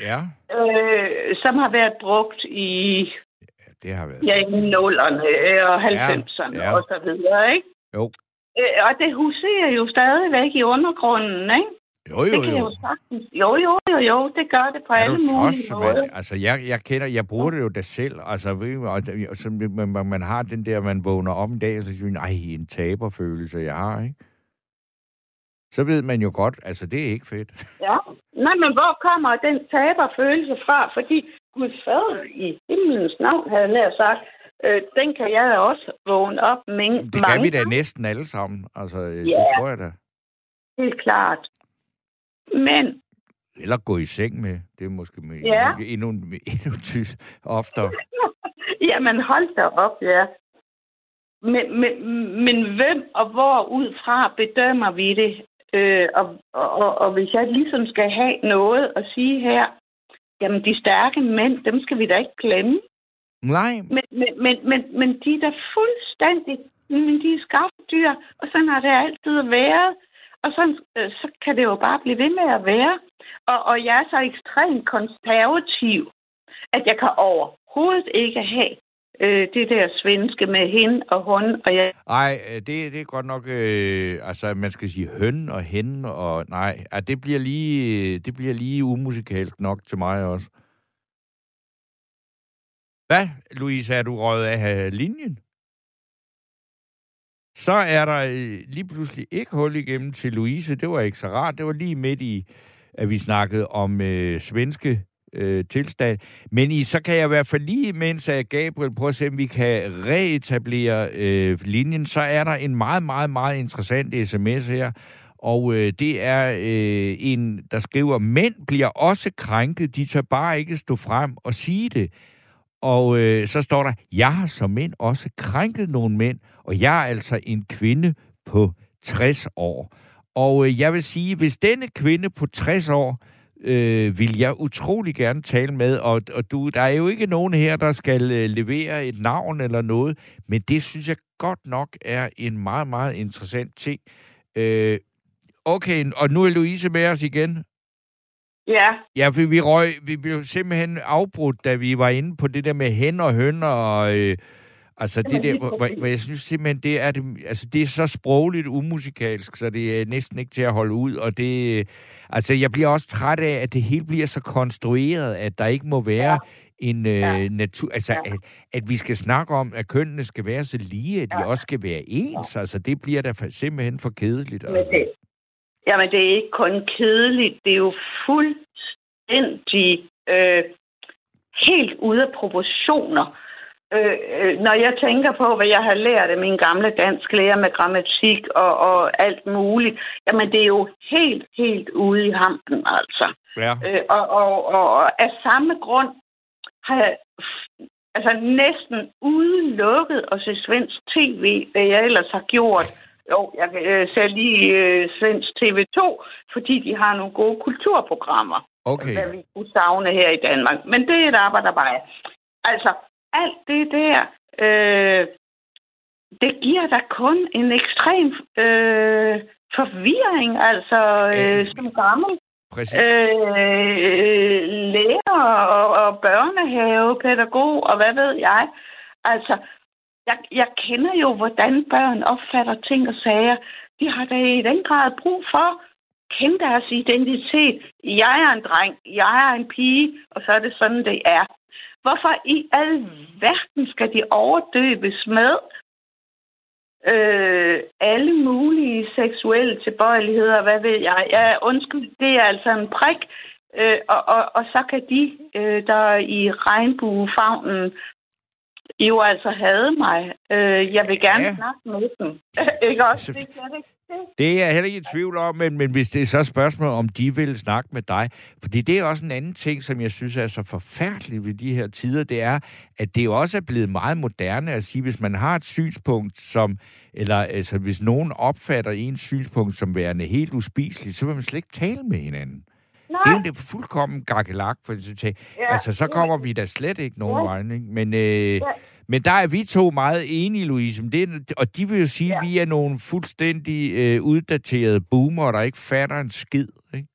Ja. Øh, som har været brugt i ja, det har været. Ja, i nullerne og 90'erne ja, ja. og så videre, ikke? Jo. Øh, og det huserer jo stadigvæk i undergrunden, ikke? Jo, jo, det kan jo. jo sagtens. Jo, jo, jo, jo, det gør det på er alle mulige måder. Altså, jeg, jeg kender, jeg bruger det jo da selv. Altså, og, og, så, man, man har den der, man vågner om en dag, og så man, ej, en taberfølelse, jeg har, ikke? så ved man jo godt, altså det er ikke fedt. Ja, nej, men hvor kommer den taberfølelse fra? Fordi Gud fader i himlens navn, havde jeg sagt, øh, den kan jeg også vågne op med Det kan vi da næsten alle sammen. Altså, øh, ja, det tror jeg da. helt klart. Men... Eller gå i seng med. Det er måske med ja. endnu, endnu, endnu ty, oftere. [laughs] Jamen hold da op, ja. Men, men, men hvem og hvor ud fra bedømmer vi det? Øh, og, og, og hvis jeg ligesom skal have noget at sige her, jamen de stærke mænd, dem skal vi da ikke glemme. Nej. Men, men, men, men, men de er da fuldstændig, men de er skafdyr, og sådan har det altid været. Og sådan, øh, så kan det jo bare blive ved med at være. Og, og jeg er så ekstremt konservativ, at jeg kan overhovedet ikke have øh, det der svenske med hende og hun og jeg. Nej, øh, det, det er godt nok, øh, altså man skal sige høn og hen og nej, at det bliver lige, øh, det bliver lige umusikalsk nok til mig også. Hvad, Louise, er du røget af øh, linjen? Så er der øh, lige pludselig ikke hul igennem til Louise. Det var ikke så rart. Det var lige midt i, at vi snakkede om øh, svenske øh, tilstand. Men i, så kan jeg i hvert fald lige, mens at Gabriel prøver at se, om vi kan reetablere øh, linjen, så er der en meget, meget, meget interessant sms her. Og øh, det er øh, en, der skriver, mænd bliver også krænket, de tør bare ikke stå frem og sige det. Og øh, så står der, jeg har som mænd også krænket nogle mænd, og jeg er altså en kvinde på 60 år. Og øh, jeg vil sige, hvis denne kvinde på 60 år øh, vil jeg utrolig gerne tale med, og, og du, der er jo ikke nogen her, der skal øh, levere et navn eller noget, men det synes jeg godt nok er en meget, meget interessant ting. Øh, okay, og nu er Louise med os igen. Ja. Ja, for vi røg, vi blev simpelthen afbrudt, da vi var inde på det der med hen og høn og... Øh, Altså det der, hvor, hvor jeg synes simpelthen, det er, det, altså, det er så sprogligt umusikalsk, så det er næsten ikke til at holde ud, og det, altså jeg bliver også træt af, at det hele bliver så konstrueret, at der ikke må være en øh, ja. natur... Altså, ja. at, at vi skal snakke om, at kønnene skal være så lige, at de ja. også skal være ens. Ja. Altså, det bliver da simpelthen for kedeligt. Altså. Men det, jamen, det er ikke kun kedeligt. Det er jo fuldstændig øh, helt ude af proportioner. Øh, øh, når jeg tænker på, hvad jeg har lært af min gamle dansk lærer med grammatik og, og alt muligt, jamen det er jo helt, helt ude i hampen, altså. Ja. Øh, og, og, og, og af samme grund har jeg altså næsten udelukket at se svensk tv, hvad jeg ellers har gjort. Jo, jeg øh, ser lige øh, svensk TV2, fordi de har nogle gode kulturprogrammer. Okay. Hvad vi kunne savne her i Danmark. Men det er et arbejde, der bare Altså, alt det der, øh, det giver da kun en ekstrem øh, forvirring, altså øh, som gammel øh, lærer og, og børnehavepædagog og hvad ved jeg. Altså, jeg, jeg kender jo, hvordan børn opfatter ting og sager. De har da i den grad brug for at kende deres identitet. Jeg er en dreng, jeg er en pige, og så er det sådan, det er. Hvorfor i al verden skal de overdøbes med øh, alle mulige seksuelle tilbøjeligheder, hvad ved jeg? Ja, undskyld, det er altså en prik, øh, og, og, og så kan de, øh, der i regnbuefagnen jo altså havde mig. Øh, jeg vil gerne ja. snakke med dem. [laughs] ikke også? Det, det, det er jeg heller ikke i tvivl om, men, men hvis det er så et spørgsmål, om de vil snakke med dig. Fordi det er også en anden ting, som jeg synes er så forfærdeligt ved de her tider, det er, at det jo også er blevet meget moderne at sige, hvis man har et synspunkt, som, eller altså, hvis nogen opfatter ens synspunkt som værende helt uspiseligt, så vil man slet ikke tale med hinanden. Det er jo det fuldkommen gakkelak, for at ja. altså, så kommer vi da slet ikke nogen ja. vej. Men øh, ja men der er vi to meget enige, Louise. Det, og de vil jo sige, ja. at vi er nogle fuldstændig øh, uddaterede boomer, der ikke fatter en skid. Ikke?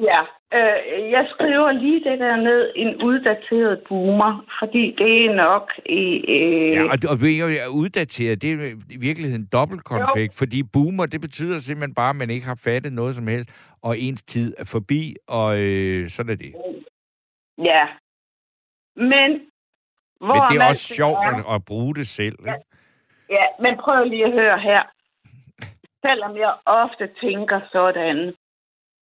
Ja, øh, jeg skriver lige det der ned, en uddateret boomer, fordi det er nok... Øh, ja, og, og vi er uddateret, det er i virkeligheden dobbeltkonfekt, fordi boomer, det betyder simpelthen bare, at man ikke har fattet noget som helst, og ens tid er forbi, og øh, sådan er det. Ja, men hvor men det er også sjovt er. at bruge det selv. Ja. ja, men prøv lige at høre her. [laughs] Selvom jeg ofte tænker sådan,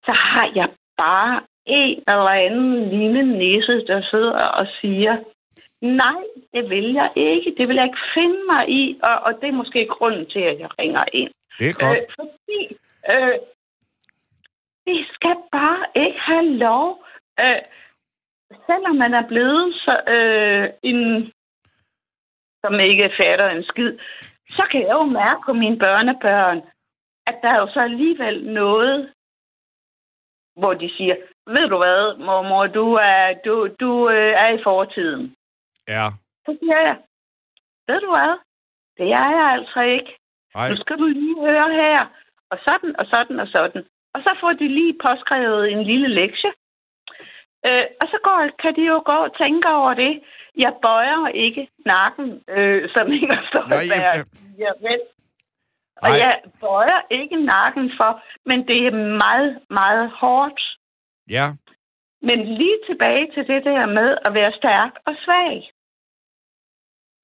så har jeg bare en eller anden lille nisse, der sidder og siger, nej, det vil jeg ikke. Det vil jeg ikke finde mig i, og, og det er måske grunden til, at jeg ringer ind. Det er godt. Øh, fordi øh, vi skal bare ikke have lov. Øh, selvom man er blevet så, øh, en, som ikke fatter en skid, så kan jeg jo mærke på mine børnebørn, at der er jo så alligevel noget, hvor de siger, ved du hvad, mormor, du er, du, du øh, er i fortiden. Ja. Så siger jeg, ved du hvad, det er jeg altså ikke. Ej. Nu skal du lige høre her, og sådan, og sådan, og sådan. Og så får de lige påskrevet en lille lektie. Øh, og så går, kan de jo gå og tænke over det. Jeg bøjer ikke nakken, øh, som Inger Støjberg jeg... siger vel. Og jeg bøjer ikke nakken for, men det er meget, meget hårdt. Ja. Men lige tilbage til det der med at være stærk og svag.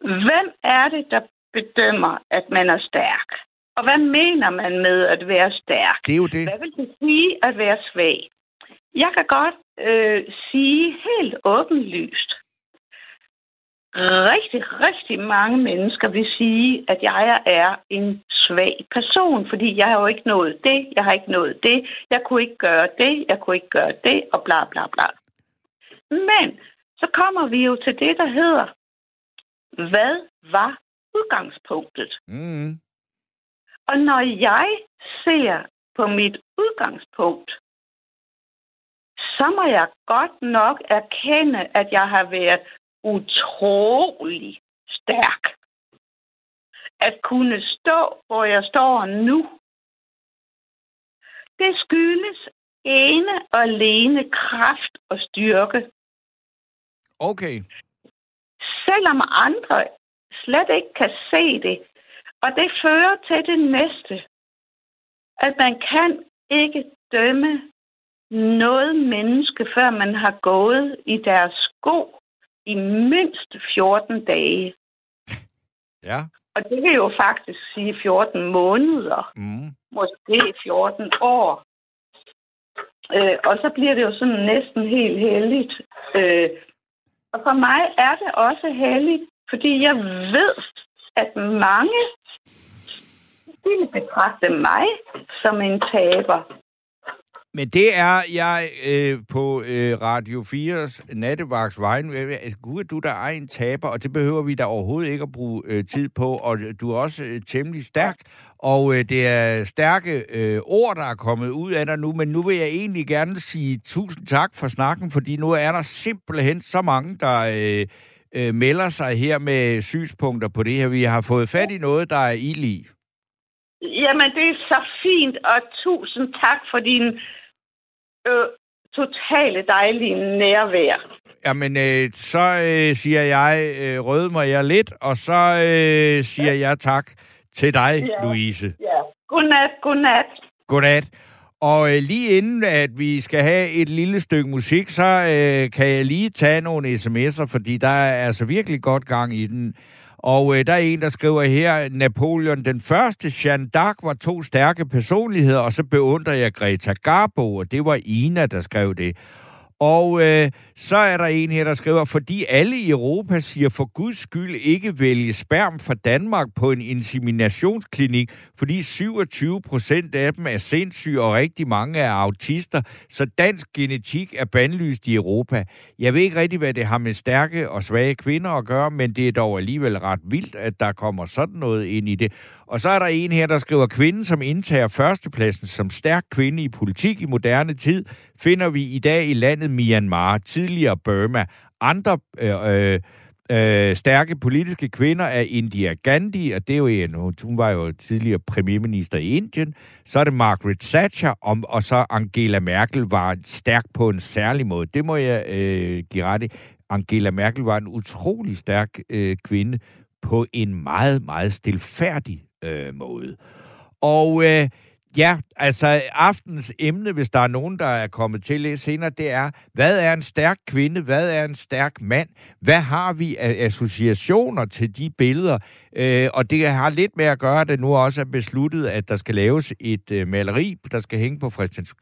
Hvem er det, der bedømmer, at man er stærk? Og hvad mener man med at være stærk? Det er jo det. Hvad vil det sige at være svag? Jeg kan godt øh, sige helt åbenlyst, rigtig, rigtig mange mennesker vil sige, at jeg er en svag person, fordi jeg har jo ikke nået det, jeg har ikke nået det, jeg kunne ikke gøre det, jeg kunne ikke gøre det, og bla bla bla. Men så kommer vi jo til det, der hedder, hvad var udgangspunktet? Mm. Og når jeg ser på mit udgangspunkt, så må jeg godt nok erkende, at jeg har været utrolig stærk. At kunne stå, hvor jeg står nu, det skyldes ene og alene kraft og styrke. Okay. Selvom andre slet ikke kan se det, og det fører til det næste, at man kan ikke dømme noget menneske, før man har gået i deres sko i mindst 14 dage. Ja. Og det vil jo faktisk sige 14 måneder. Mm. Måske 14 år. Øh, og så bliver det jo sådan næsten helt heldigt. Øh, og for mig er det også heldigt, fordi jeg ved, at mange vil betragte mig som en taber. Men det er jeg øh, på øh, Radio 4's nattevagts vejen. Altså, gud, du der er en taber, og det behøver vi da overhovedet ikke at bruge øh, tid på. Og du er også øh, temmelig stærk, og øh, det er stærke øh, ord, der er kommet ud af dig nu. Men nu vil jeg egentlig gerne sige tusind tak for snakken, fordi nu er der simpelthen så mange, der... Øh, øh, melder sig her med synspunkter på det her. Vi har fået fat i noget, der er ild i. Jamen, det er så fint, og tusind tak for din øh, totale dejlige nærvær. Jamen, øh, så øh, siger jeg, øh, rød mig jeg lidt, og så øh, siger ja. jeg tak til dig, ja. Louise. Ja. Godnat, godnat. Godnat. Og øh, lige inden, at vi skal have et lille stykke musik, så øh, kan jeg lige tage nogle sms'er, fordi der er altså virkelig godt gang i den. Og øh, der er en, der skriver her, Napoleon den første, Jeanne d'Arc var to stærke personligheder, og så beundrer jeg Greta Garbo, og det var Ina, der skrev det. Og øh, så er der en her, der skriver, fordi alle i Europa siger for guds skyld ikke vælge sperm fra Danmark på en inseminationsklinik, fordi 27 procent af dem er sindssyge, og rigtig mange er autister, så dansk genetik er bandlyst i Europa. Jeg ved ikke rigtig, hvad det har med stærke og svage kvinder at gøre, men det er dog alligevel ret vildt, at der kommer sådan noget ind i det. Og så er der en her, der skriver, kvinden, som indtager førstepladsen som stærk kvinde i politik i moderne tid, finder vi i dag i landet Myanmar, tidligere Burma. Andre øh, øh, øh, stærke politiske kvinder er India Gandhi, og det er jo en, hun var jo tidligere premierminister i Indien. Så er det Margaret Thatcher, og, og så Angela Merkel var stærk på en særlig måde. Det må jeg øh, give ret i. Angela Merkel var en utrolig stærk øh, kvinde på en meget, meget stilfærdig øh, måde. Og øh, ja, altså aftens emne, hvis der er nogen, der er kommet til lidt senere, det er, hvad er en stærk kvinde? Hvad er en stærk mand? Hvad har vi af associationer til de billeder? Øh, og det har lidt med at gøre, at det nu også er besluttet, at der skal laves et øh, maleri, der skal hænge på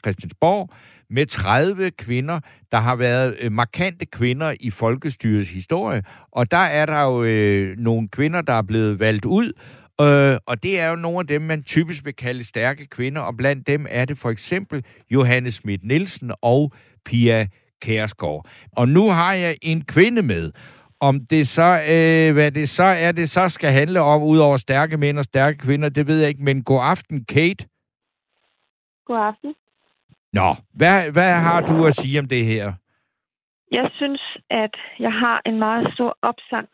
Christiansborg, med 30 kvinder, der har været øh, markante kvinder i folkestyrets historie. Og der er der jo øh, nogle kvinder, der er blevet valgt ud, Øh, og det er jo nogle af dem, man typisk vil kalde stærke kvinder, og blandt dem er det for eksempel Johannes Schmidt Nielsen og Pia Kærsgaard. Og nu har jeg en kvinde med. Om det så, øh, hvad det så er, det så skal handle om, udover stærke mænd og stærke kvinder, det ved jeg ikke, men god aften, Kate. God aften. Nå, hvad, hvad har du at sige om det her? Jeg synes, at jeg har en meget stor opsang.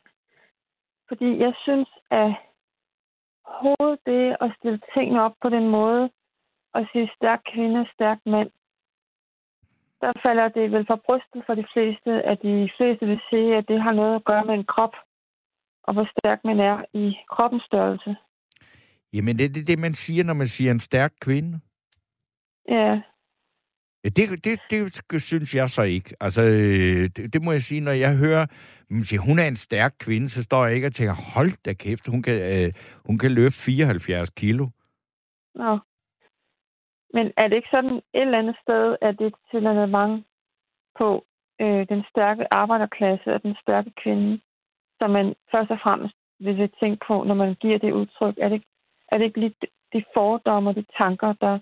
Fordi jeg synes, at hovedet det at stille tingene op på den måde, og sige stærk kvinde, stærk mand, der falder det vel fra brystet for de fleste, at de fleste vil sige, at det har noget at gøre med en krop, og hvor stærk man er i kroppens størrelse. Jamen, det er det, man siger, når man siger en stærk kvinde. Ja. Det, det, det synes jeg så ikke. Altså, øh, det, det må jeg sige, når jeg hører, mm, at hun er en stærk kvinde, så står jeg ikke og tænker, hold da kæft, hun kan, øh, hun kan løbe 74 kilo. Nå. Men er det ikke sådan et eller andet sted, at det til mange på øh, den stærke arbejderklasse og den stærke kvinde, som man først og fremmest vil tænke på, når man giver det udtryk? Er det, er det ikke lige de fordomme og de tanker, der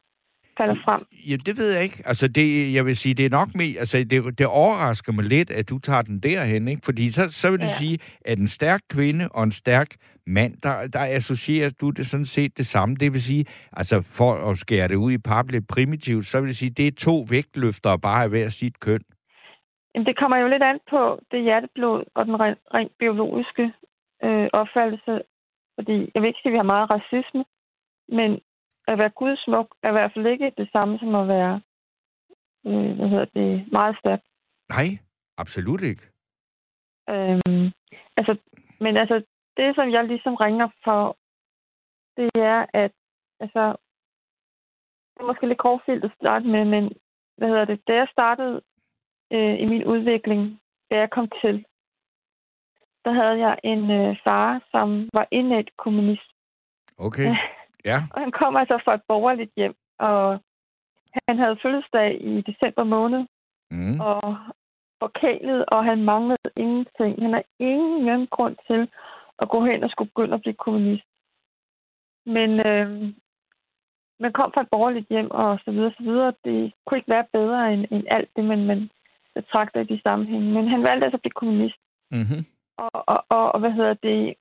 falder frem? Ja, det ved jeg ikke. Altså, det, jeg vil sige, det er nok mere... Altså, det, det overrasker mig lidt, at du tager den derhen, ikke? Fordi så, så vil det ja. sige, at en stærk kvinde og en stærk mand, der, der associerer du det sådan set det samme. Det vil sige, altså for at skære det ud i pap lidt primitivt, så vil det sige, det er to vægtløfter bare af hver sit køn. Jamen, det kommer jo lidt an på det hjerteblod og den rent, rent biologiske øh, opfattelse. Fordi jeg vil ikke sige, at vi har meget racisme, men at være gudsmuk er i hvert fald ikke det samme som at være øh, hvad hedder det, meget stærk. Nej, absolut ikke. Øhm, altså, men altså, det som jeg ligesom ringer for, det er, at altså, det er måske lidt grovfildt at starte med, men hvad hedder det, da jeg startede øh, i min udvikling, da jeg kom til, der havde jeg en øh, far, som var indlægt kommunist. Okay, [laughs] ja. og han kom altså fra et borgerligt hjem, og han havde fødselsdag i december måned, mm. og forkælet, og han manglede ingenting. Han har ingen grund til at gå hen og skulle begynde at blive kommunist. Men øh, man kom fra et borgerligt hjem, og så videre, så videre. Det kunne ikke være bedre end, end alt det, man, man betragter i de sammenhænge. Men han valgte altså at blive kommunist. Mm-hmm. Og, og, og, og, hvad hedder det?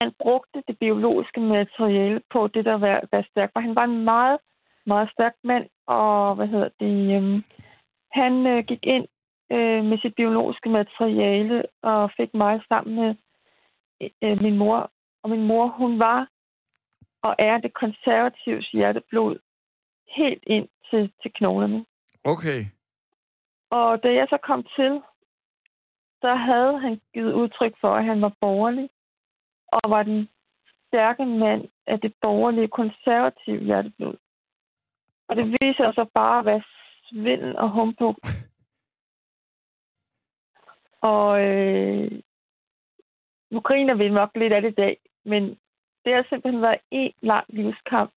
Han brugte det biologiske materiale på det, der var, var stærkt. For han var en meget, meget stærk mand, og hvad hedder det? Øh, han øh, gik ind øh, med sit biologiske materiale og fik mig sammen med øh, min mor. Og min mor, hun var og er det konservative hjerteblod helt ind til, til knoglerne. Okay. Og da jeg så kom til, så havde han givet udtryk for, at han var borgerlig, og var den stærke mand af det borgerlige konservative hjerteblod. Og det viser sig bare at være svindel og humbug. [laughs] Og øh, nu griner vi nok lidt af det i dag, men det har simpelthen været en lang livskamp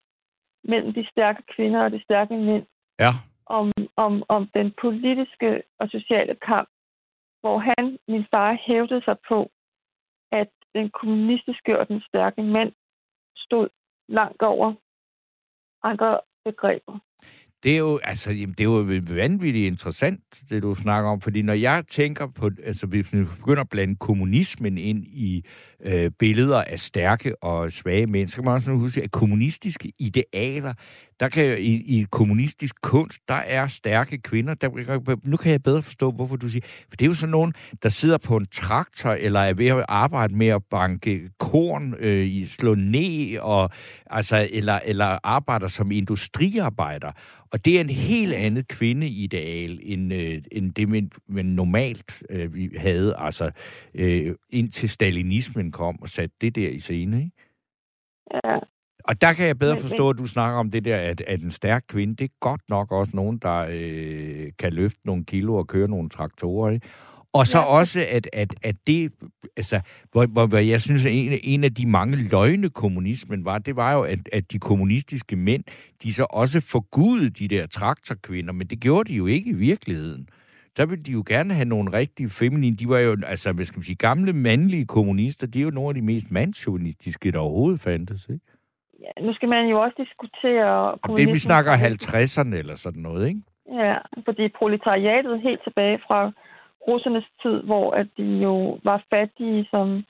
mellem de stærke kvinder og de stærke mænd. Ja. Om, om, om den politiske og sociale kamp, hvor han, min far, hævdede sig på, at den kommunistiske og den stærke mand stod langt over andre begreber. Det er jo, altså, jamen, det er jo vanvittigt interessant, det du snakker om, fordi når jeg tænker på, altså hvis vi begynder at blande kommunismen ind i øh, billeder af stærke og svage mennesker, så kan man også huske, at kommunistiske idealer, der kan i, i kommunistisk kunst, der er stærke kvinder. Der, nu kan jeg bedre forstå, hvorfor du siger, for det er jo sådan nogen, der sidder på en traktor, eller er ved at arbejde med at banke korn, øh, slå ned, og, altså, eller, eller arbejder som industriarbejder. Og det er en helt andet kvindeideal, end, øh, end det, man, man normalt øh, vi havde, altså øh, indtil stalinismen kom og satte det der i scene, ikke? Ja. Og der kan jeg bedre forstå, at du snakker om det der, at, at en stærk kvinde, det er godt nok også nogen, der øh, kan løfte nogle kilo og køre nogle traktorer. Ikke? Og så ja. også, at, at, at det, altså, hvor, hvor jeg synes, at en, en af de mange løgne kommunismen var, det var jo, at, at de kommunistiske mænd, de så også forgudede de der traktorkvinder, men det gjorde de jo ikke i virkeligheden. Der ville de jo gerne have nogle rigtig feminine, de var jo, altså, hvad skal man sige, gamle mandlige kommunister, de er jo nogle af de mest mandsjovinistiske, der overhovedet fandtes, ikke? Ja, nu skal man jo også diskutere... Det vi snakker 50'erne eller sådan noget, ikke? Ja, fordi proletariatet helt tilbage fra russernes tid, hvor at de jo var fattige som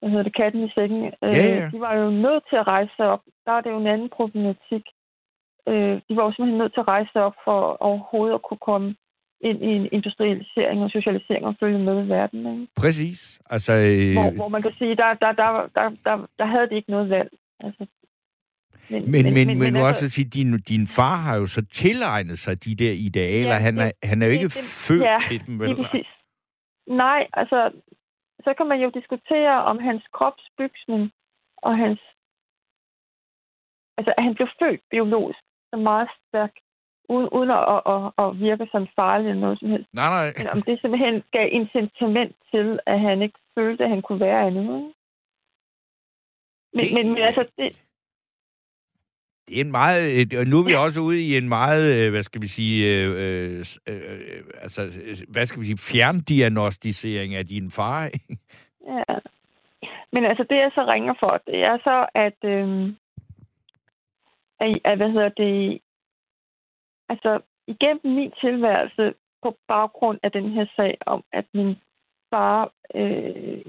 hvad hedder det, katten i sækken. Øh, ja, ja. De var jo nødt til at rejse sig op. Der er det jo en anden problematik. Øh, de var jo simpelthen nødt til at rejse sig op for overhovedet at kunne komme ind i en industrialisering og socialisering og følge med i verden. Ikke? Præcis. Altså, øh... hvor, hvor man kan sige, der, der, der, der, der, der havde de ikke noget valg. Altså, men, men, men, men, men altså, også at sige, din, din far har jo så tilegnet sig de der idealer. Ja, han, er, han er jo ikke det, født ja, til dem, vel? Nej, altså, så kan man jo diskutere om hans kropsbygsning og hans... Altså, at han blev født biologisk så meget stærk, uden, uden at, at, at, at virke som farlig eller noget som helst. Nej, nej. Men om det simpelthen gav incitament til, at han ikke følte, at han kunne være andet. Men, det... men, men altså, det, det er en meget, og nu er vi også ude i en meget, øh, hvad skal vi sige, øh, øh, øh, altså, hvad skal vi sige, fjerndiagnostisering af din far, ikke? Ja. Men altså, det jeg så ringer for, det er så, at, øh, at, at hvad hedder det, altså, igennem min tilværelse, på baggrund af den her sag om, at min far øh,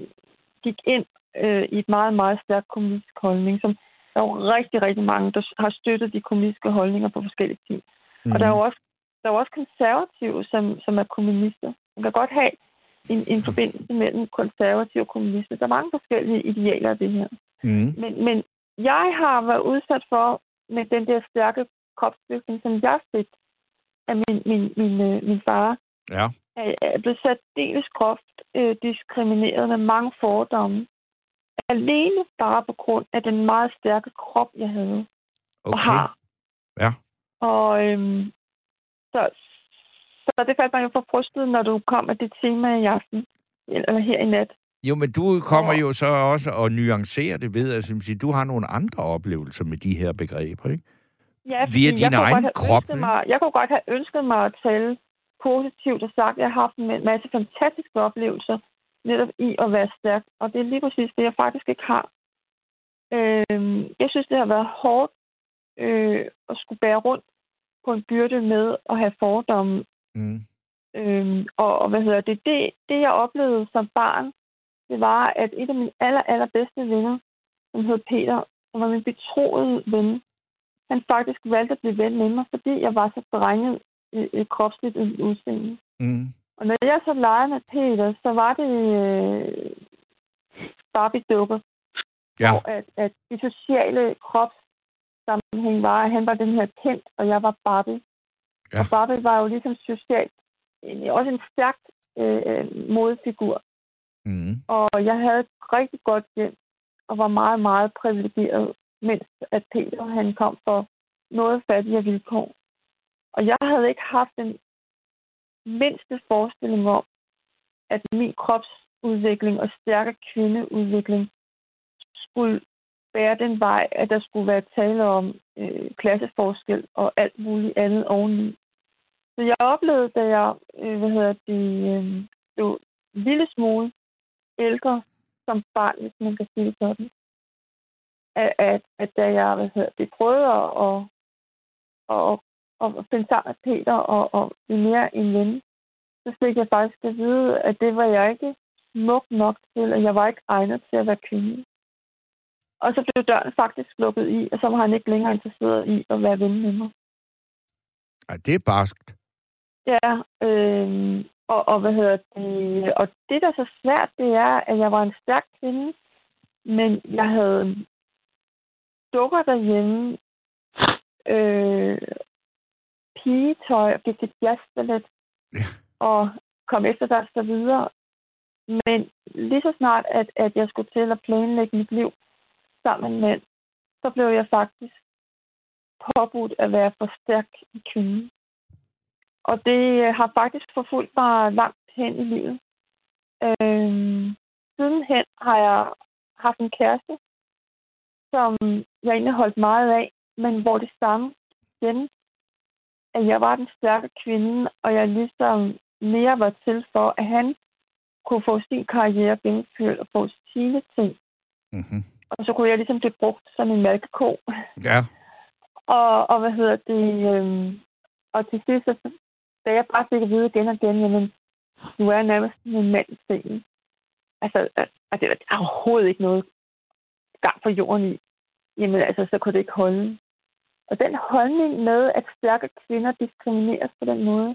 gik ind øh, i et meget, meget stærkt kommunistisk holdning, som der er jo rigtig, rigtig mange, der har støttet de kommunistiske holdninger på forskellige ting. Mm. Og der er jo også, der er jo også konservative, som, som er kommunister. Man kan godt have en, en forbindelse mellem konservative og kommunister. Der er mange forskellige idealer af det her. Mm. Men, men jeg har været udsat for med den der stærke kropsbygning, som jeg fik af min, min, min, øh, min far. Ja. Er blevet sat dels groft øh, diskrimineret med mange fordomme. Alene bare på grund af den meget stærke krop, jeg havde okay. og har. Ja. Og øhm, så, så det faldt mig jo for brystet, når du kom med det tema i aften, eller her i nat. Jo, men du kommer jo så også og nuancerer det ved, at altså, du har nogle andre oplevelser med de her begreber, ikke? Ja, Via din egen krop. Mig, jeg kunne godt have ønsket mig at tale positivt og sagt, at jeg har haft en masse fantastiske oplevelser netop i at være stærk. Og det er lige præcis det, jeg faktisk ikke har. Øh, jeg synes, det har været hårdt øh, at skulle bære rundt på en byrde med at have fordomme. Mm. Øh, og, og hvad hedder det? det? Det, jeg oplevede som barn, det var, at et af mine aller, allerbedste venner, som hed Peter, som var min betroede ven, han faktisk valgte at blive ven med mig, fordi jeg var så drenget øh, kropsligt i udseende. Mm. Og når jeg så legede med Peter, så var det øh, Barbie-dukker. Ja. Hvor at, at de sociale kropssammenhæng var, at han var den her kendt, og jeg var Barbie. Ja. Og Barbie var jo ligesom socialt også en stærk øh, modefigur. Mm. Og jeg havde et rigtig godt hjem, og var meget, meget privilegeret, mens at Peter han kom for noget fattigere vilkår. Og jeg havde ikke haft den mindste forestilling om, at min kropsudvikling og stærke kvindeudvikling skulle bære den vej, at der skulle være tale om øh, klasseforskel og alt muligt andet oveni. Så jeg oplevede, da jeg øh, hvad hedder det, øh, blev en lille smule ældre som barn, hvis man kan sige det sådan, at, at, at da jeg hvad hedder det, prøvede at, at, at, at finde sammen med Peter og, og blive mere en ven, så fik jeg faktisk at vide, at det var jeg ikke smuk nok til, og jeg var ikke egnet til at være kvinde. Og så blev døren faktisk lukket i, og så var han ikke længere interesseret i at være ven med mig. Ej, det er barskt. Ja, øh, og, og hvad hedder det? Og det, der er så svært, det er, at jeg var en stærk kvinde, men jeg havde dukker derhjemme, øh, pigetøj og gik til jazzballet, ja. og kom efter der så videre. Men lige så snart, at, at jeg skulle til at planlægge mit liv sammen med mænd, så blev jeg faktisk påbudt at være for stærk i kvinden. Og det har faktisk forfulgt mig langt hen i livet. Øhm, sidenhen har jeg haft en kæreste, som jeg egentlig holdt meget af, men hvor det samme igen, at jeg var den stærke kvinde, og jeg ligesom mere var til for, at han kunne få sin karriere gennemført og få sine ting. Mm-hmm. Og så kunne jeg ligesom blive brugt som en malkeko. Ja. [laughs] og, og hvad hedder det? Øhm, og til sidst, så, da jeg bare fik at vide igen og igen, jamen, du er nærmest en mand i sengen. Altså, og det er overhovedet ikke noget gang på jorden i. Jamen, altså, så kunne det ikke holde. Og den holdning med, at stærke kvinder diskrimineres på den måde,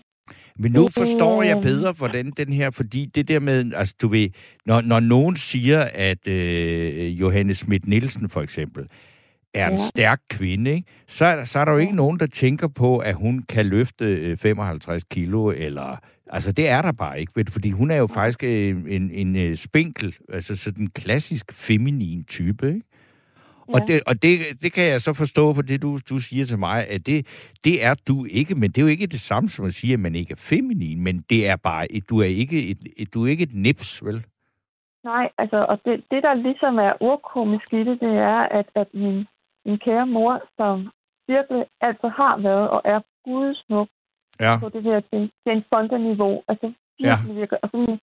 men nu forstår jeg bedre, hvordan den her, fordi det der med, altså du ved, når, når nogen siger, at øh, Johannes Schmidt Nielsen for eksempel, er en ja. stærk kvinde, ikke? Så, så er der jo ikke nogen, der tænker på, at hun kan løfte 55 øh, kilo, eller... Altså, det er der bare ikke, fordi hun er jo faktisk øh, en, en, en øh, spinkel, altså sådan en klassisk feminin type, ikke? Ja. Og, det, og det, det kan jeg så forstå på det, du, du siger til mig, at det, det er du ikke, men det er jo ikke det samme som at sige, at man ikke er feminin, men det er bare, et, du er ikke et, et, du er ikke et nips, vel? Nej, altså, og det, det der ligesom er urkomisk i det, det er, at, at min min kære mor, som virkelig altså har været og er gudsmuk ja. på det her Jane Fonda-niveau. Altså virkelig, ja. virkelig. Altså,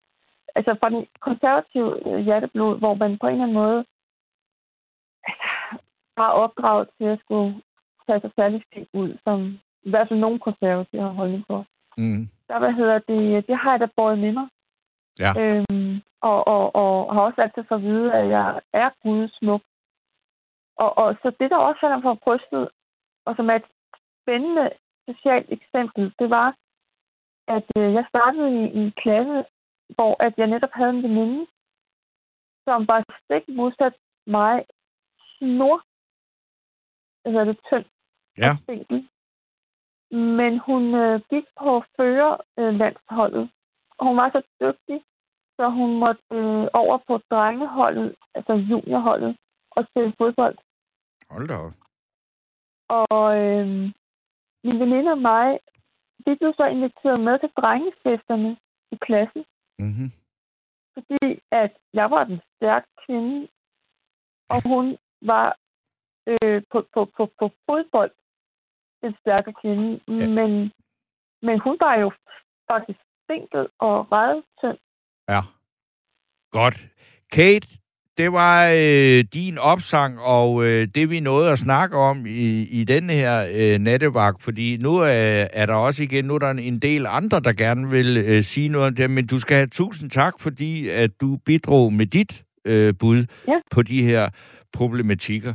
altså fra den konservative øh, hjerteblod, hvor man på en eller anden måde har opdraget til at skulle tage sig særlig fint ud, som i hvert fald nogle konservative har holdning på. Mm. Der, hvad hedder det, det har jeg da båret med mig. Ja. Øhm, og, og, og har også altid fået at vide, at jeg er gudsmuk og, og så det, der også falder på brystet, og som er et spændende socialt eksempel, det var, at øh, jeg startede i en klasse, hvor at jeg netop havde en veninde, som var stik modsat mig snor, hvad hedder det, tynd ja. Men hun øh, gik på førerlandsholdet, øh, og hun var så dygtig, så hun måtte øh, over på drengeholdet, altså juniorholdet, og spille fodbold. Hold da op. Og øh, min veninde og mig, vi blev så inviteret med til drengefesterne i klassen. Mm-hmm. fordi at jeg var den stærke kvinde, og hun var øh, på, på, på, på fodbold den stærke kvinde. Ja. Men, men hun var jo faktisk single og tynd. Ja. Godt. Kate, det var øh, din opsang, og øh, det vi nåede at snakke om i, i den her øh, nattevagt, fordi nu er, er der også igen, nu er der en del andre, der gerne vil øh, sige noget om det, men du skal have tusind tak, fordi at du bidrog med dit øh, bud ja. på de her problematikker.